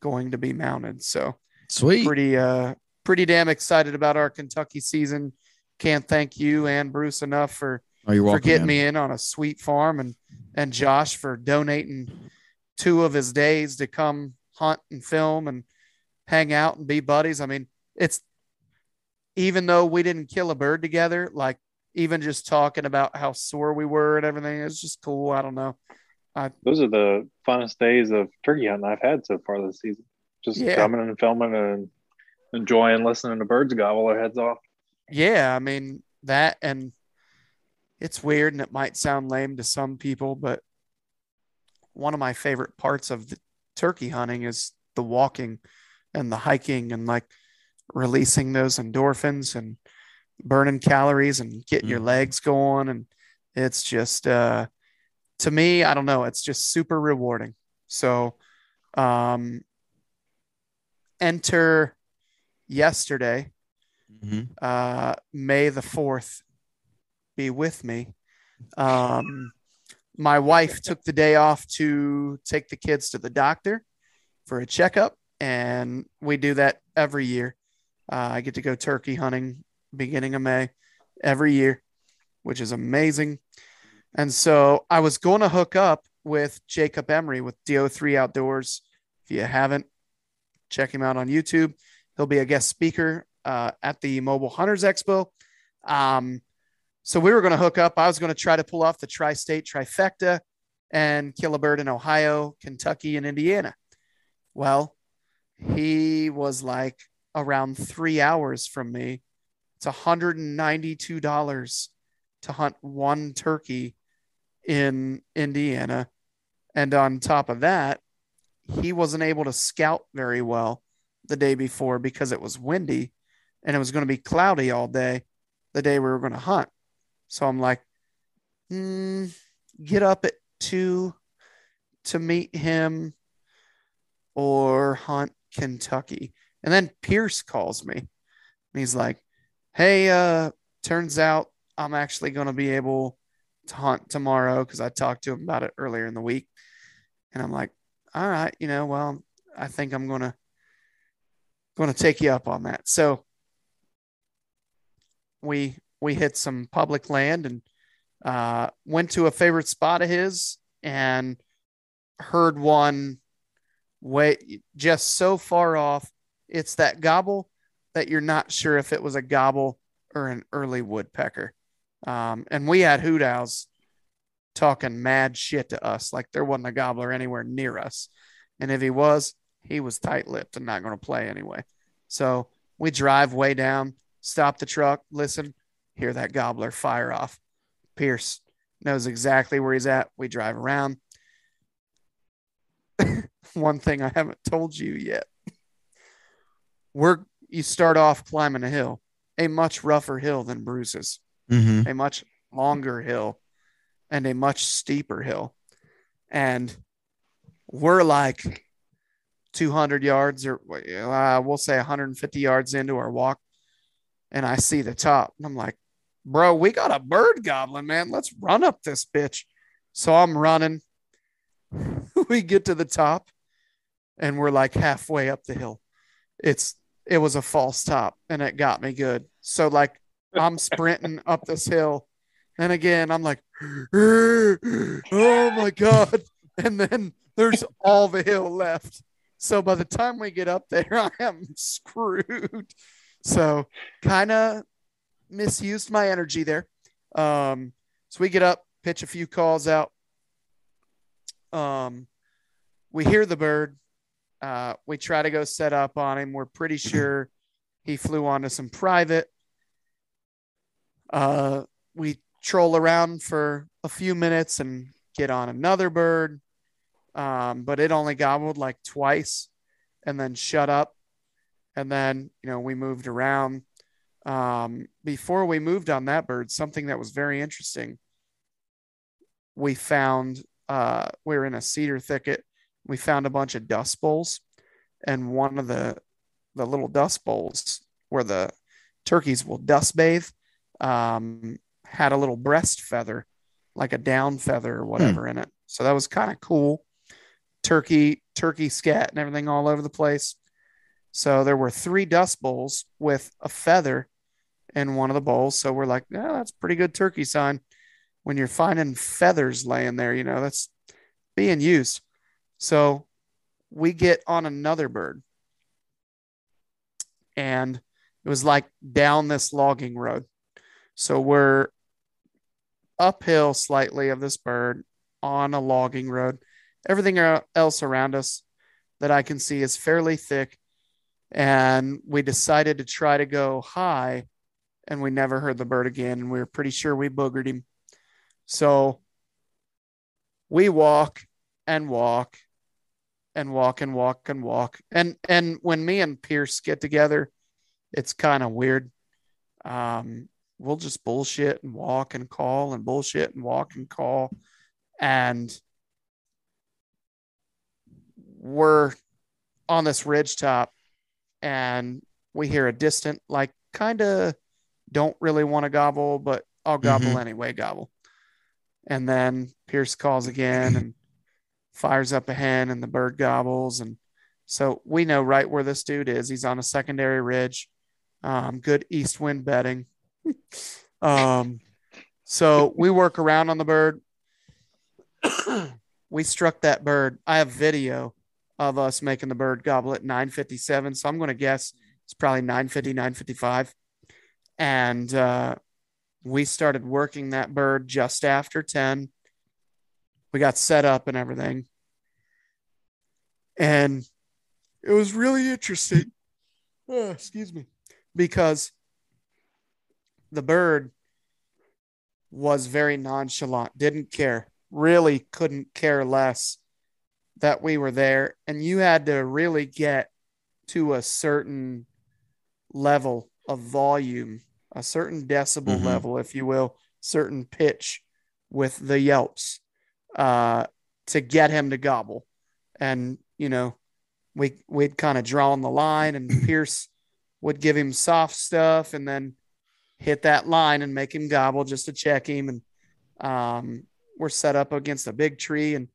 [SPEAKER 4] going to be mounted. So
[SPEAKER 1] Sweet.
[SPEAKER 4] pretty uh pretty damn excited about our Kentucky season. Can't thank you and Bruce enough for
[SPEAKER 1] oh,
[SPEAKER 4] for
[SPEAKER 1] welcome.
[SPEAKER 4] getting
[SPEAKER 1] man.
[SPEAKER 4] me in on a sweet farm and and Josh for donating two of his days to come hunt and film and hang out and be buddies. I mean, it's even though we didn't kill a bird together, like even just talking about how sore we were and everything, it's just cool. I don't know.
[SPEAKER 5] Those are the funnest days of turkey hunting I've had so far this season. Just
[SPEAKER 4] Yeah.
[SPEAKER 5] coming and filming and enjoying listening to birds gobble their heads off.
[SPEAKER 4] Yeah, I mean that and it's weird and it might sound lame to some people, but one of my favorite parts of the turkey hunting is the walking and the hiking and like releasing those endorphins and burning calories and getting your
[SPEAKER 1] Mhm.
[SPEAKER 4] legs going and it's just uh to me, I don't know, it's just super rewarding. So um enter yesterday
[SPEAKER 1] Mhm.
[SPEAKER 4] uh, May the 4th, be with me. Um, my wife took the day off to take the kids to the doctor for a checkup, and we do that every year. Uh, I get to go turkey hunting beginning of May every year, which is amazing. And so I was going to hook up with Jacob Emery with DO3 Outdoors. If you haven't, check him out on YouTube. He'll be a guest speaker uh, at the Mobile Hunters Expo. Um, so we were going to hook up. I was going to try to pull off the tri state trifecta and kill a bird in Ohio, Kentucky, and Indiana. Well, he was like around three hours from me. It's $192 to hunt one turkey in Indiana. And on top of that, he wasn't able to scout very well the day before because it was windy and it was going to be cloudy all day the day we were going to hunt. So I'm like, mm, get up at two to meet him or hunt Kentucky. And then Pierce calls me and he's like, Hey, uh, turns out I'm actually going to be able to hunt tomorrow because I talked to him about it earlier in the week. And I'm like, all right, you know, well, I think I'm going to going to take you up on that. So we we hit some public land and uh, went to a favorite spot of his and heard one way just so far off. It's that gobble that you're not sure if it was a gobble or an early woodpecker. Um, and we had hoot owls talking mad shit to us, like there wasn't a gobbler anywhere near us. And if he was, he was tight lipped and not going to play anyway. So we drive way down, stop the truck, listen, hear that gobbler fire off. Pierce knows exactly where he's at. We drive around. One thing I haven't told you yet. We're you start off climbing a hill, a much rougher hill than Bruce's,
[SPEAKER 1] Mm-hmm.
[SPEAKER 4] a much longer hill, and a much steeper hill. And we're like 200 yards or uh, we'll say 150 yards into our walk. And I see the top. And I'm like, bro, we got a bird goblin, man. Let's run up this bitch. So I'm running. we get to the top and we're like halfway up the hill. It's it was a false top and it got me good. So like I'm sprinting up this hill. And again, I'm like, oh my God. And then there's all the hill left. So by the time we get up there, I am screwed. So kind of misused my energy there. Um, so we get up, pitch a few calls out. Um, we hear the bird. Uh, we try to go set up on him. We're pretty sure he flew onto some private. Uh, we troll around for a few minutes and get on another bird. Um, but it only gobbled like twice and then shut up. And then, you know, we moved around. Um, before we moved on that bird, something that was very interesting, we found, uh, we were in a cedar thicket. We found a bunch of dust bowls, and one of the, the little dust bowls where the turkeys will dust bathe, um, had a little breast feather, like a down feather or whatever in it. So that was kind of cool. Turkey, turkey scat and everything all over the place. So there were three dust bowls with a feather in one of the bowls. So we're like, yeah, that's pretty good turkey sign. When you're finding feathers laying there, you know, that's being used. So we get on another bird. And it was like down this logging road. So we're uphill slightly of this bird on a logging road. Everything er, else around us that I can see is fairly thick. And we decided to try to go high, and we never heard the bird again. And we were pretty sure we boogered him. So we walk and walk and walk and walk and walk. And and when me and Pierce get together, it's kind of weird. Um, we'll just bullshit and walk and call and bullshit and walk and call. And we're on this ridge top and we hear a distant, like kind of don't really want to gobble, but I'll gobble anyway, gobble. And then Pierce calls again and fires up a hen, and the bird gobbles. And so we know right where this dude is. He's on a secondary ridge. Um, good east wind bedding. um, so we work around on the bird. we struck that bird. I have video of us making the bird gobble at 957. So I'm going to guess it's probably 950, 955. And uh, we started working that bird just after 10. We got set up and everything. And it was really interesting. Oh, excuse me. Because the bird was very nonchalant, didn't care, really couldn't care less that we were there. And you had to really get to a certain level of volume, a certain decibel
[SPEAKER 1] Mhm.
[SPEAKER 4] level, if you will, certain pitch with the yelps uh, to get him to gobble. And, you know, we, we'd kind of drawn the line and Pierce would give him soft stuff and then hit that line and make him gobble just to check him. And um, we're set up against a big tree. And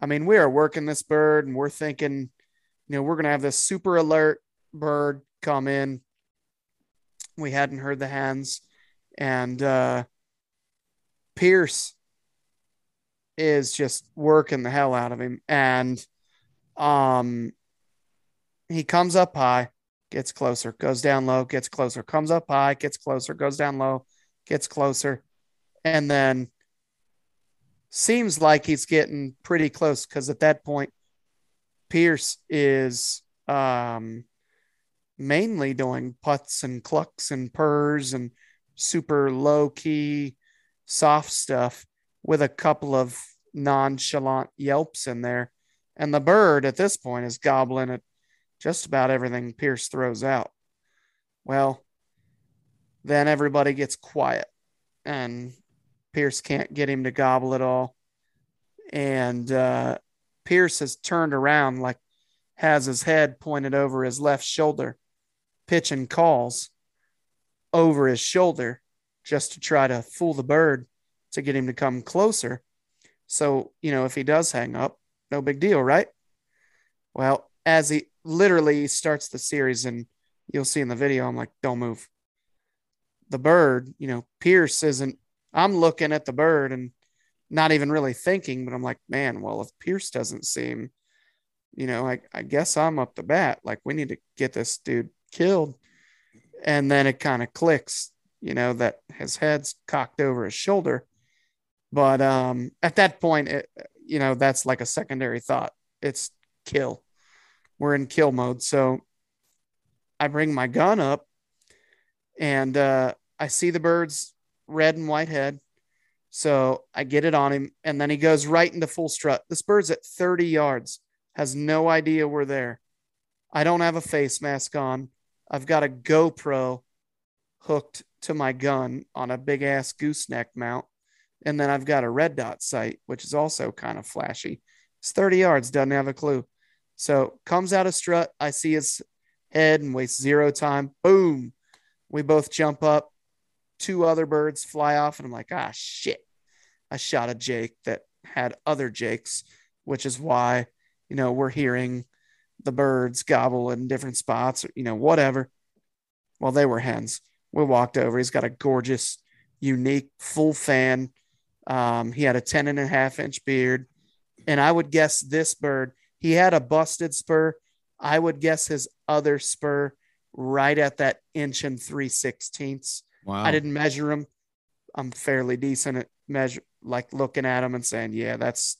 [SPEAKER 4] I mean, we are working this bird and we're thinking, you know, we're going to have this super alert bird come in. We hadn't heard the hands. And uh, Pierce is just working the hell out of him. And um, he comes up high, gets closer, goes down low, gets closer, comes up high, gets closer, goes down low, gets closer. And then seems like he's getting pretty close because at that point, Pierce is um, mainly doing putts and clucks and purrs and super low key, soft stuff with a couple of nonchalant yelps in there. And the bird at this point is gobbling at just about everything Pierce throws out. Well, then everybody gets quiet and Pierce can't get him to gobble at all. And uh, Pierce has turned around, like has his head pointed over his left shoulder, pitching calls over his shoulder just to try to fool the bird to get him to come closer. So, you know, if he does hang up, no big deal, right? Well, as he literally starts the series, and you'll see in the video, I'm like, don't move. The bird, you know, Pierce isn't, I'm looking at the bird and not even really thinking, but I'm like, man, well, if Pierce doesn't seem, you know, I, I guess I'm up the bat. Like, we need to get this dude killed. And then it kind of clicks, you know, that his head's cocked over his shoulder. But um, at that point, it, you know, that's like a secondary thought. It's kill. We're in kill mode. So I bring my gun up and uh, I see the bird's red and white head. So I get it on him and then he goes right into full strut. This bird's at 30 yards, has no idea we're there. I don't have a face mask on. I've got a GoPro hooked to my gun on a big ass gooseneck mount. And then I've got a red dot sight, which is also kind of flashy. It's 30 yards, doesn't have a clue. So comes out of strut. I see his head and waste zero time. Boom. We both jump up. Two other birds fly off, and I'm like, ah, shit. I shot a Jake that had other Jakes, which is why, you know, we're hearing the birds gobble in different spots, or, you know, whatever. Well, they were hens. We walked over. He's got a gorgeous, unique, full fan. Um, he had a 10 and a half inch beard. And I would guess this bird, he had a busted spur. I would guess his other spur right at that inch and three sixteenths.
[SPEAKER 1] Wow.
[SPEAKER 4] I didn't measure him. I'm fairly decent at measure, like looking at him and saying, yeah, that's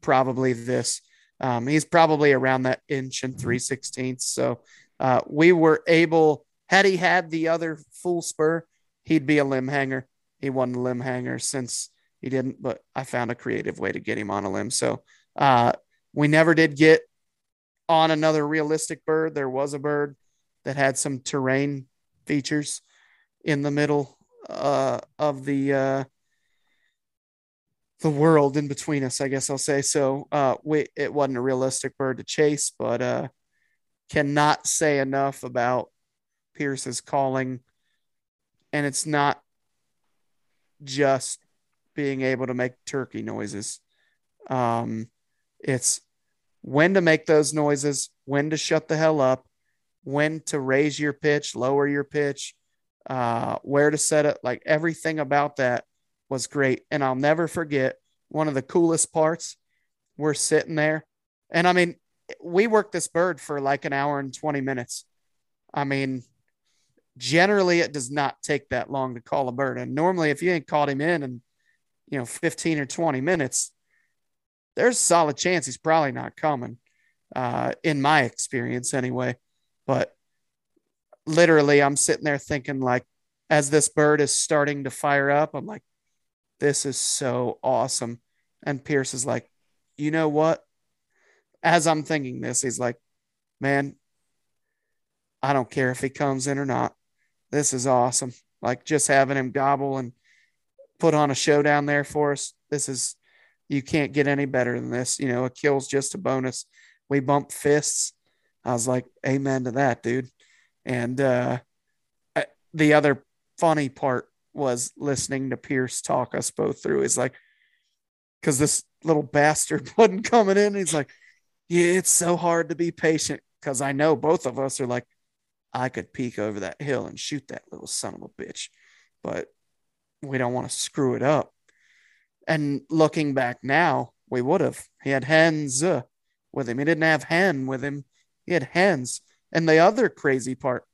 [SPEAKER 4] probably this. Um, he's probably around that inch and three sixteenths. So uh, we were able, had he had the other full spur, he'd be a limb hanger. He wasn't a limb hanger since he didn't, but I found a creative way to get him on a limb. So uh, we never did get on another realistic bird. There was a bird that had some terrain features in the middle uh, of the uh, the world in between us, I guess I'll say. So uh, we it wasn't a realistic bird to chase, but uh, cannot say enough about Pierce's calling, and it's not just being able to make turkey noises. Um, it's when to make those noises, when to shut the hell up, when to raise your pitch, lower your pitch, uh, where to set it. Like everything about that was great. And I'll never forget one of the coolest parts. We're sitting there. And I mean, we worked this bird for like an hour and 20 minutes. I mean, generally it does not take that long to call a bird. And normally if you ain't caught him in and you know 15 or 20 minutes, there's a solid chance he's probably not coming. Uh, in my experience anyway. But literally I'm sitting there thinking like as this bird is starting to fire up, I'm like, this is so awesome. And Pierce is like, you know what? As I'm thinking this, he's like, man, I don't care if he comes in or not. This is awesome. Like just having him gobble and put on a show down there for us. This is, you can't get any better than this. You know, a kill's just a bonus. We bump fists. I was like, amen to that, dude. And uh, the other funny part was listening to Pierce talk us both through. He's like, because this little bastard wasn't coming in. He's like, yeah, it's so hard to be patient because I know both of us are like, I could peek over that hill and shoot that little son of a bitch, but we don't want to screw it up. And looking back now, we would have. He had hens uh, with him. He didn't have hen with him. He had hens. And the other crazy part,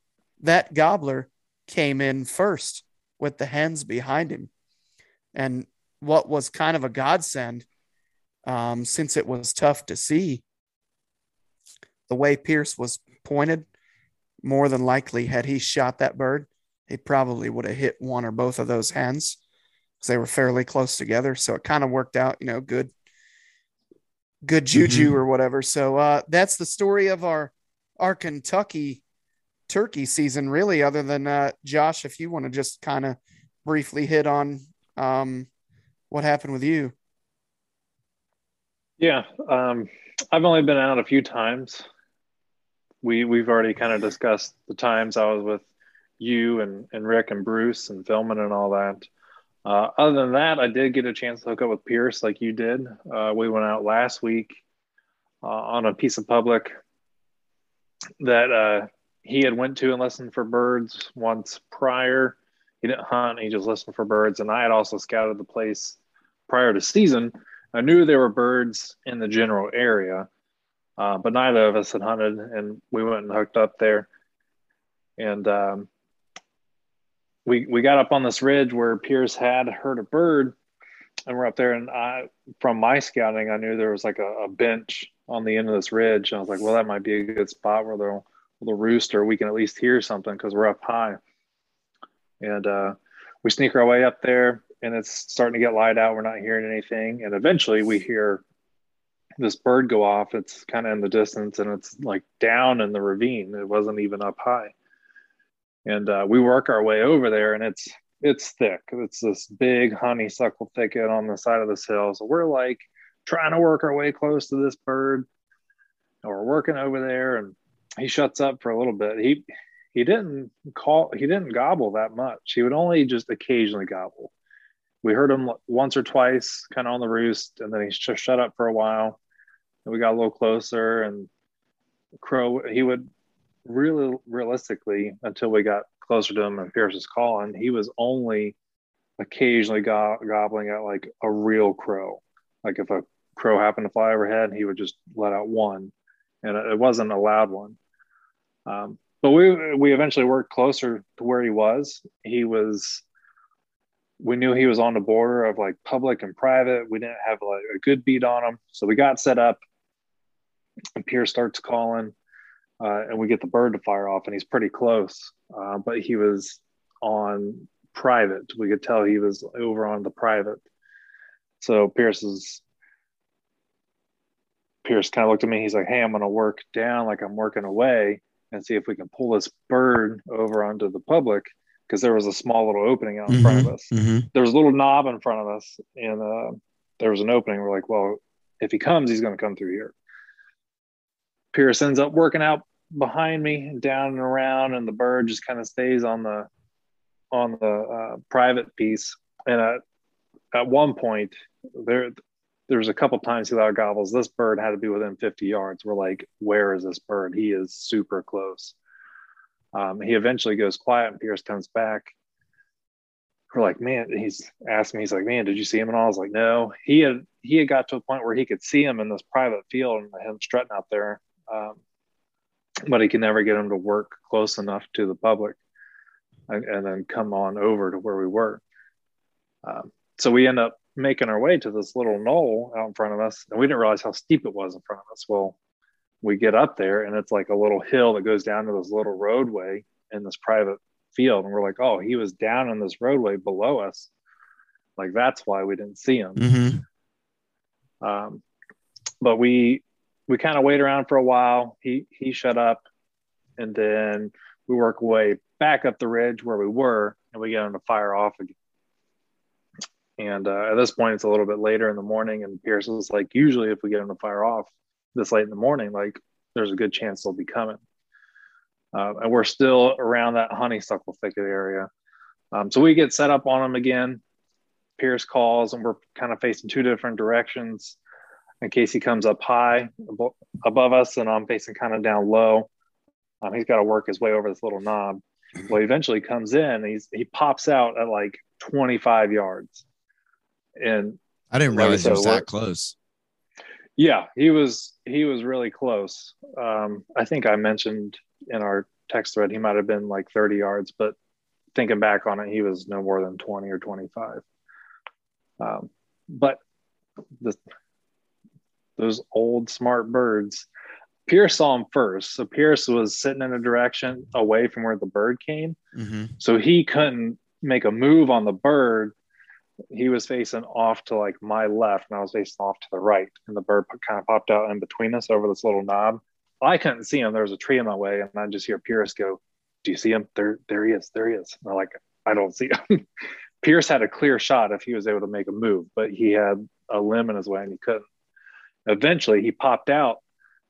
[SPEAKER 4] that gobbler came in first with the hens behind him. And what was kind of a godsend, um, since it was tough to see, the way Pierce was pointed, more than likely, had he shot that bird, he probably would have hit one or both of those hens because they were fairly close together. So it kind of worked out, you know, good, good juju mm-hmm. or whatever. So uh, that's the story of our our Kentucky turkey season, really, other than uh, Josh, if you want to just kind of briefly hit on um, what happened with you.
[SPEAKER 5] Yeah, um, I've only been out a few times. We we've already kind of discussed the times I was with you and, and Rick and Bruce and filming and all that. Uh, other than that, I did get a chance to hook up with Pierce like you did. Uh, we went out last week uh, on a piece of public that uh, he had went to and listened for birds once prior. He didn't hunt; he just listened for birds. And I had also scouted the place prior to season. I knew there were birds in the general area, uh, but neither of us had hunted, and we went and hooked up there. And um, we we got up on this ridge where Pierce had heard a bird, and we're up there. And I, from my scouting, I knew there was like a, a bench on the end of this ridge. And I was like, well, that might be a good spot where they'll, they'll we can at least hear something because we're up high. And uh, we sneak our way up there and it's starting to get light out. We're not hearing anything. And eventually we hear this bird go off. It's kind of in the distance and it's like down in the ravine. It wasn't even up high. And uh, we work our way over there and it's it's thick. It's this big honeysuckle thicket on the side of this hill. So we're like trying to work our way close to this bird. And we're working over there and he shuts up for a little bit. He he didn't call he didn't gobble that much. He would only just occasionally gobble. We heard him once or twice kind of on the roost and then he just shut up for a while. And we got a little closer and crow he would really realistically until we got closer to him and Pierce was calling, he was only occasionally go- gobbling at like a real crow. Like if a crow happened to fly overhead, he would just let out one, and it wasn't a loud one. Um, but we we eventually worked closer to where he was. He was. We knew he was on the border of like public and private. We didn't have like a good beat on him, so we got set up. And Pierce starts calling, uh, and we get the bird to fire off, and he's pretty close. Uh, but he was on private. We could tell he was over on the private. So Pierce is Pierce kind of looked at me. He's like, "Hey, I'm going to work down like I'm working away and see if we can pull this bird over onto the public because there was a small little opening out in mm-hmm, front of mm-hmm, us. Mm-hmm. There was a little knob in front of us, and uh, there was an opening. We're like, well, if he comes, he's going to come through here. Pierce ends up working out behind me, down and around, and the bird just kind of stays on the on the uh, private piece and at, at one point there there was a couple times he loud gobbles. This bird had to be within 50 yards. We're like, where is this bird? He is super close. Um, he eventually goes quiet, and Pierce comes back. We're like, man, he's asked me, he's like, man, did you see him? And I was like, no. He had he had got to a point where he could see him in this private field and him strutting out there, um, but he can never get him to work close enough to the public, and, and then come on over to where we were. Um, so we end up making our way to this little knoll out in front of us, and we didn't realize how steep it was in front of us. Well, we get up there, and it's like a little hill that goes down to this little roadway in this private field, and we're like, "Oh, he was down in this roadway below us." Like that's why we didn't see him.
[SPEAKER 1] Mm-hmm.
[SPEAKER 5] Um, but we we kind of wait around for a while. He he shut up, and then we work way back up the ridge where we were, and we get him to fire off again. And uh, at this point, it's a little bit later in the morning, and Pierce was like, usually if we get him to fire off this late in the morning, like there's a good chance they'll be coming. Uh, and we're still around that honeysuckle thicket area. Um, so we get set up on them again. Pierce calls, and we're kind of facing two different directions in case he comes up high above us, and I'm facing kind of down low. Um, he's got to work his way over this little knob. Well, he eventually comes in. He's he pops out at like 25 yards and
[SPEAKER 1] I didn't realize he was that close.
[SPEAKER 5] Yeah, he was he was really close. Um, I think I mentioned in our text thread he might have been like 30 yards, but thinking back on it, he was no more than 20 or 25. Um, but the, those old smart birds, Pierce saw him first. So Pierce was sitting in a direction away from where the bird came.
[SPEAKER 1] Mm-hmm.
[SPEAKER 5] So he couldn't make a move on the bird he was facing off to like my left and I was facing off to the right. And the bird kind of popped out in between us over this little knob. I couldn't see him. There was a tree in my way. And I just hear Pierce go, Do you see him? There, there he is. There he is. And I'm like, I don't see him. Pierce had a clear shot if he was able to make a move, but he had a limb in his way and he couldn't. Eventually, he popped out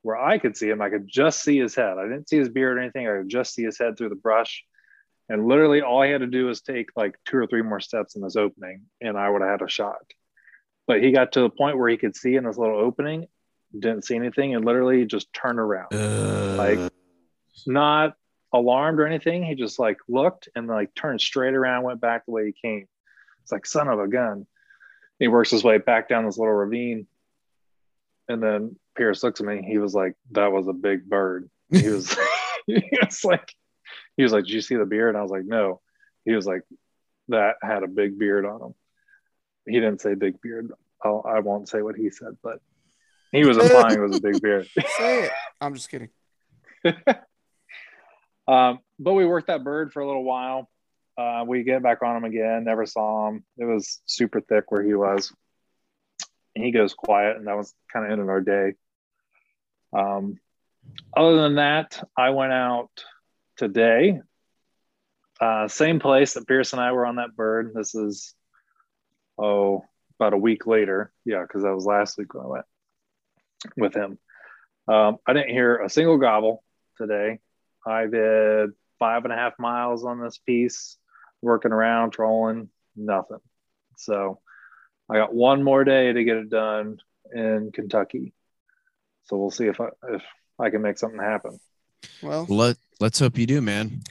[SPEAKER 5] where I could see him. I could just see his head. I didn't see his beard or anything. I could just see his head through the brush. And literally all I had to do was take like two or three more steps in this opening and I would have had a shot. But he got to the point where he could see in this little opening, didn't see anything, and literally just turned around.
[SPEAKER 1] Uh,
[SPEAKER 5] like not alarmed or anything. He just like looked and like turned straight around, went back the way he came. It's like son of a gun. He works his way back down this little ravine. And then Pierce looks at me. He was like, That was a big bird. He was he was like he was like, Did you see the beard? And I was like, No. He was like, That had a big beard on him. He didn't say big beard. I'll, I won't say what he said, but he was implying it was a big beard.
[SPEAKER 4] Say it. I'm just kidding.
[SPEAKER 5] um, but we worked that bird for a little while. Uh, we get back on him again, never saw him. It was super thick where he was. He goes quiet, and that was kind of ended our day. Um, other than that, I went out today. Uh, same place that Pierce and I were on that bird. This is, oh, about a week later. Yeah, because that was last week when I went with him. Um, I didn't hear a single gobble today. I did five and a half miles on this piece, working around, trolling, nothing. So I got one more day to get it done in Kentucky. So we'll see if I if I can make something happen.
[SPEAKER 4] Well,
[SPEAKER 1] let let's hope you do, man.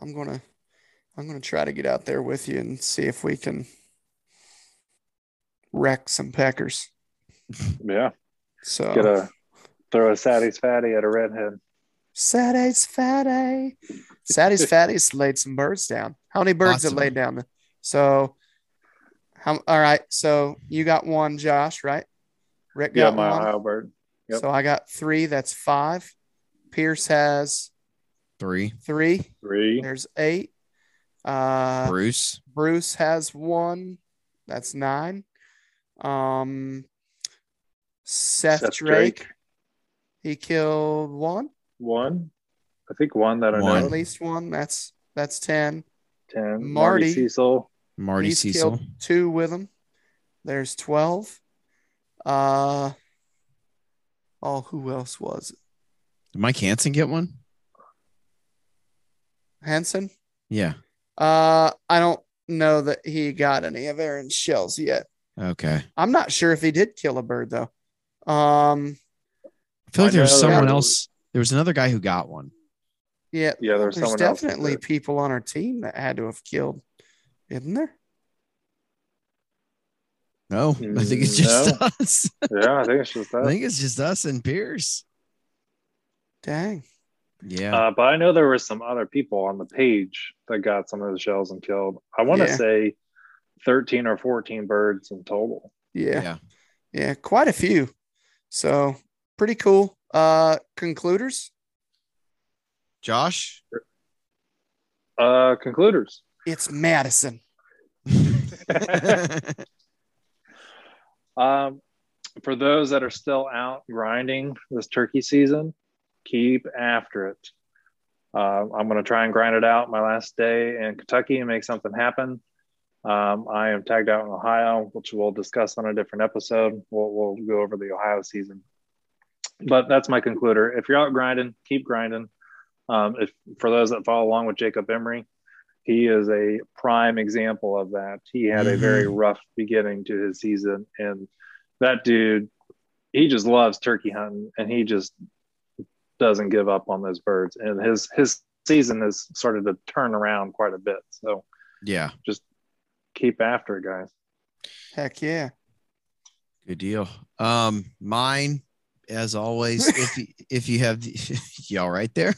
[SPEAKER 4] I'm gonna I'm gonna try to get out there with you and see if we can wreck some peckers.
[SPEAKER 5] Yeah.
[SPEAKER 4] So
[SPEAKER 5] Get a throw a Sadie's fatty at a redhead.
[SPEAKER 4] Saturday's fatty. Saturday's fatty's laid some birds down. How many birds
[SPEAKER 1] Awesome.
[SPEAKER 4] have laid down? So, how? All right. So you got one, Josh, right? Rick got
[SPEAKER 5] Yeah,
[SPEAKER 4] got
[SPEAKER 5] my
[SPEAKER 4] one.
[SPEAKER 5] Ohio bird. Yep.
[SPEAKER 4] So I got three. That's five. Pierce has
[SPEAKER 1] Three.
[SPEAKER 4] three.
[SPEAKER 5] Three.
[SPEAKER 4] There's eight. Uh,
[SPEAKER 1] Bruce.
[SPEAKER 4] Bruce has one. That's nine. Um, Seth,
[SPEAKER 5] Seth
[SPEAKER 4] Drake,
[SPEAKER 5] Drake.
[SPEAKER 4] he killed one.
[SPEAKER 5] One. I think one that I
[SPEAKER 1] One.
[SPEAKER 5] know.
[SPEAKER 4] At least one. That's that's ten.
[SPEAKER 5] Ten.
[SPEAKER 4] Marty.
[SPEAKER 5] Marty Cecil.
[SPEAKER 1] Marty
[SPEAKER 4] He's
[SPEAKER 1] Cecil.
[SPEAKER 4] killed two with him. There's twelve. Uh oh, who else was it?
[SPEAKER 1] Did Mike Hansen get one?
[SPEAKER 4] Henson?
[SPEAKER 1] Yeah.
[SPEAKER 4] Uh, I don't know that he got any of Aaron's shells yet.
[SPEAKER 1] Okay.
[SPEAKER 4] I'm not sure if he did kill a bird though. Um,
[SPEAKER 1] I feel like
[SPEAKER 5] I
[SPEAKER 1] there was someone else. There was another guy who got one.
[SPEAKER 4] yeah,
[SPEAKER 5] Yeah, there's
[SPEAKER 4] there's
[SPEAKER 5] someone
[SPEAKER 4] definitely
[SPEAKER 5] did.
[SPEAKER 4] people on our team that had to have killed, isn't there?
[SPEAKER 1] No, I think it's just
[SPEAKER 5] No.
[SPEAKER 1] us.
[SPEAKER 5] Yeah, I think it's just
[SPEAKER 1] us.
[SPEAKER 5] I
[SPEAKER 1] think it's just us and Pierce.
[SPEAKER 4] Dang.
[SPEAKER 1] Yeah.
[SPEAKER 5] Uh, but I know there were some other people on the page that got some of the shells and killed. I want to
[SPEAKER 4] Yeah.
[SPEAKER 5] say 13 or 14 birds in total.
[SPEAKER 4] Yeah.
[SPEAKER 1] yeah.
[SPEAKER 4] Yeah, quite a few. So pretty cool. Uh concluders.
[SPEAKER 1] Josh.
[SPEAKER 5] Uh, concluders.
[SPEAKER 4] It's Madison.
[SPEAKER 5] Um, for those that are still out grinding this turkey season, keep after it. Uh, I'm going to try and grind it out my last day in Kentucky and make something happen. Um, I am tagged out in Ohio, which we'll discuss on a different episode. We'll, we'll go over the Ohio season. But that's my concluder. If you're out grinding, keep grinding. Um, if for those that follow along with Jacob Emery, he is a prime example of that. He had a very rough beginning to his season, and that dude, he just loves turkey hunting, and he just doesn't give up on those birds. And his his season has started to turn around quite a bit. So
[SPEAKER 1] yeah.
[SPEAKER 5] just keep after it, guys.
[SPEAKER 4] Heck yeah.
[SPEAKER 1] Good deal. Um, mine, as always, if you, if you have the, y'all right there.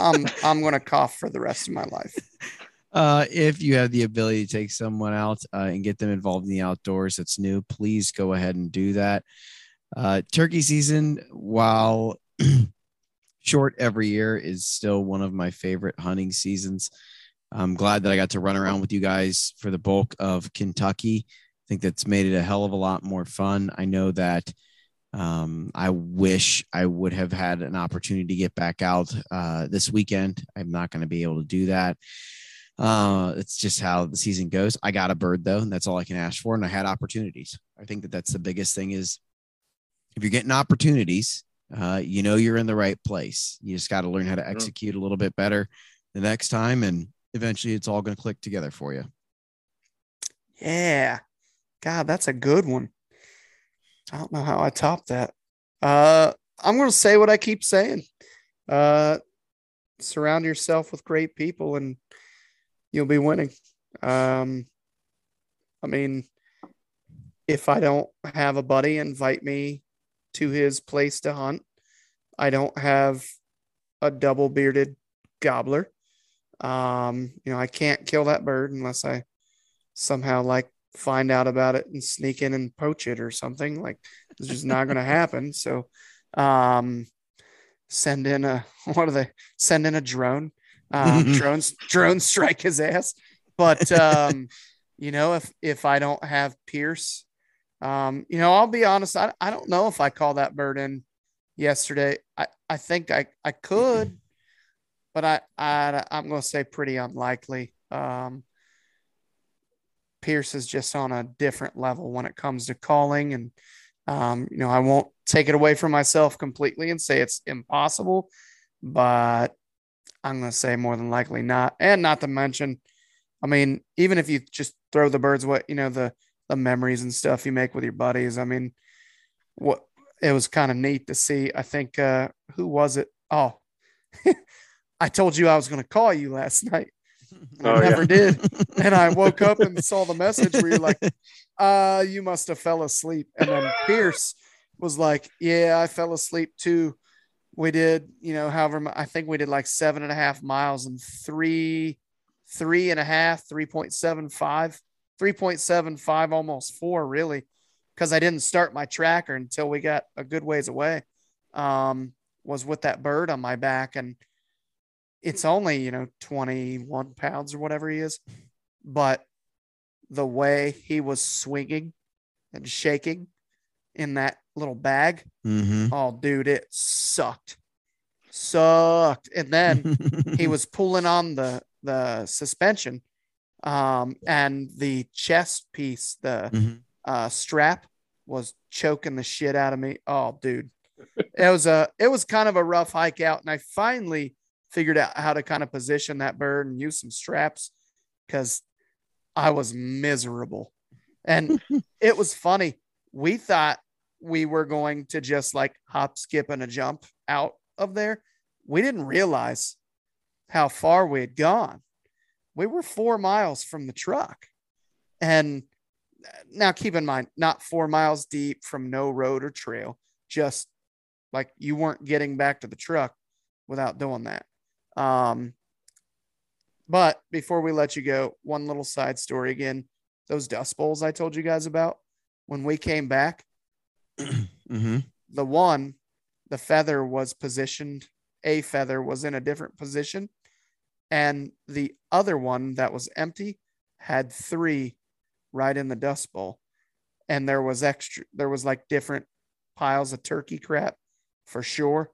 [SPEAKER 4] I'm I'm gonna cough for the rest of my life.
[SPEAKER 1] Uh, if you have the ability to take someone out uh, and get them involved in the outdoors that's new, please go ahead and do that. Uh, turkey season, while short every year, is still one of my favorite hunting seasons. I'm glad that I got to run around with you guys for the bulk of Kentucky. I think that's made it a hell of a lot more fun. I know that um, I wish I would have had an opportunity to get back out uh, this weekend. I'm not going to be able to do that. Uh, it's just how the season goes. I got a bird though, and that's all I can ask for. And I had opportunities. I think that that's the biggest thing is if you're getting opportunities, uh, you know you're in the right place. You just got to learn how to execute a little bit better the next time, and eventually it's all going to click together for you.
[SPEAKER 4] Yeah. God, that's a good one. I don't know how I top that. Uh I'm gonna say what I keep saying. Uh surround yourself with great people and you'll be winning. Um I mean if I don't have a buddy invite me to his place to hunt, I don't have a double bearded gobbler. Um, you know, I can't kill that bird unless I somehow like find out about it and sneak in and poach it or something. Like it's just not going to happen. So, um, send in a what are they? Send in a drone. Um, drones drone strike his ass. But um, you know, if if I don't have Pierce, um, you know, I'll be honest. I I don't know if I call that bird in yesterday. I I think I I could, but I I I'm going to say pretty unlikely. Um, Pierce is just on a different level when it comes to calling. And, um, you know, I won't take it away from myself completely and say it's impossible, but I'm going to say more than likely not. And not to mention, I mean, even if you just throw the birds what, you know, the, the memories and stuff you make with your buddies. I mean, what it was kind of neat to see. I think, uh, who was it? Oh, I told you I was going to call you last night. And
[SPEAKER 5] Oh,
[SPEAKER 4] I
[SPEAKER 5] yeah.
[SPEAKER 4] never did. And I woke up and saw the message where you're like, uh, you must have fell asleep. And then Pierce was like, Yeah, I fell asleep too. We did, you know, however, I think we did like seven and a half miles and three, three and a half, 3.75, 3.75, almost four, really, because I didn't start my tracker until we got a good ways away. Um, was with that bird on my back. And it's only, you know, 21 pounds or whatever he is. But the way he was swinging and shaking in that little bag,
[SPEAKER 1] Mm-hmm.
[SPEAKER 4] oh, dude, it sucked. Sucked. And then he was pulling on the the suspension um and the chest piece the
[SPEAKER 1] Mhm.
[SPEAKER 4] uh strap was choking the shit out of me oh dude it was a it was kind of a rough hike out and i finally figured out how to kind of position that bird and use some straps because I was miserable. And it was funny. We thought we were going to just like hop, skip, and a jump out of there. We didn't realize how far we had gone. We were four miles from the truck. And now keep in mind, not four miles deep from no road or trail, just like you weren't getting back to the truck without doing that. Um, but before we let you go, one little side story again those dust bowls I told you guys about when we came back,
[SPEAKER 1] mm-hmm.
[SPEAKER 4] the one, the feather was positioned, a feather was in a different position. And the other one that was empty had three right in the dust bowl. And there was extra, there was like different piles of turkey crap for sure.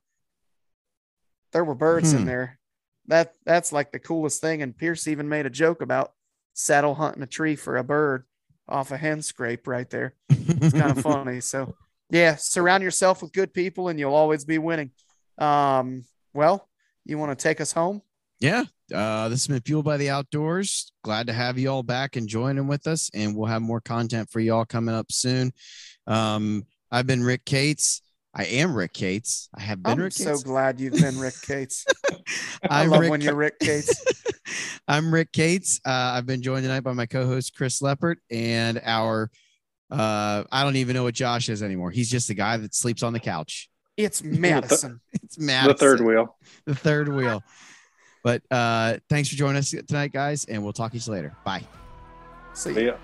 [SPEAKER 4] There were birds
[SPEAKER 1] Hmm.
[SPEAKER 4] in there. That that's like the coolest thing. And Pierce even made a joke about saddle hunting a tree for a bird off a hen scrape right there. It's kind of funny. So yeah, surround yourself with good people and you'll always be winning. Um, well, you want to take us home?
[SPEAKER 1] Yeah. Uh, this has been Fueled by the Outdoors. Glad to have you all back and joining with us. And we'll have more content for y'all coming up soon. Um, I've been Rick Cates. I am Rick Cates. I have been
[SPEAKER 4] I'm
[SPEAKER 1] Rick
[SPEAKER 4] so
[SPEAKER 1] Cates.
[SPEAKER 4] glad you've been Rick Cates. I
[SPEAKER 1] I'm
[SPEAKER 4] love
[SPEAKER 1] Rick
[SPEAKER 4] when you're Rick Cates.
[SPEAKER 1] I'm Rick Cates. Uh, I've been joined tonight by my co-host Chris Leppert and our uh, I don't even know what Josh is anymore. He's just the guy that sleeps on the couch.
[SPEAKER 4] It's Madison.
[SPEAKER 1] It's Matt.
[SPEAKER 5] The third wheel.
[SPEAKER 1] The third wheel. But uh, thanks for joining us tonight, guys, and we'll talk to you later. Bye.
[SPEAKER 4] See
[SPEAKER 5] See
[SPEAKER 4] ya.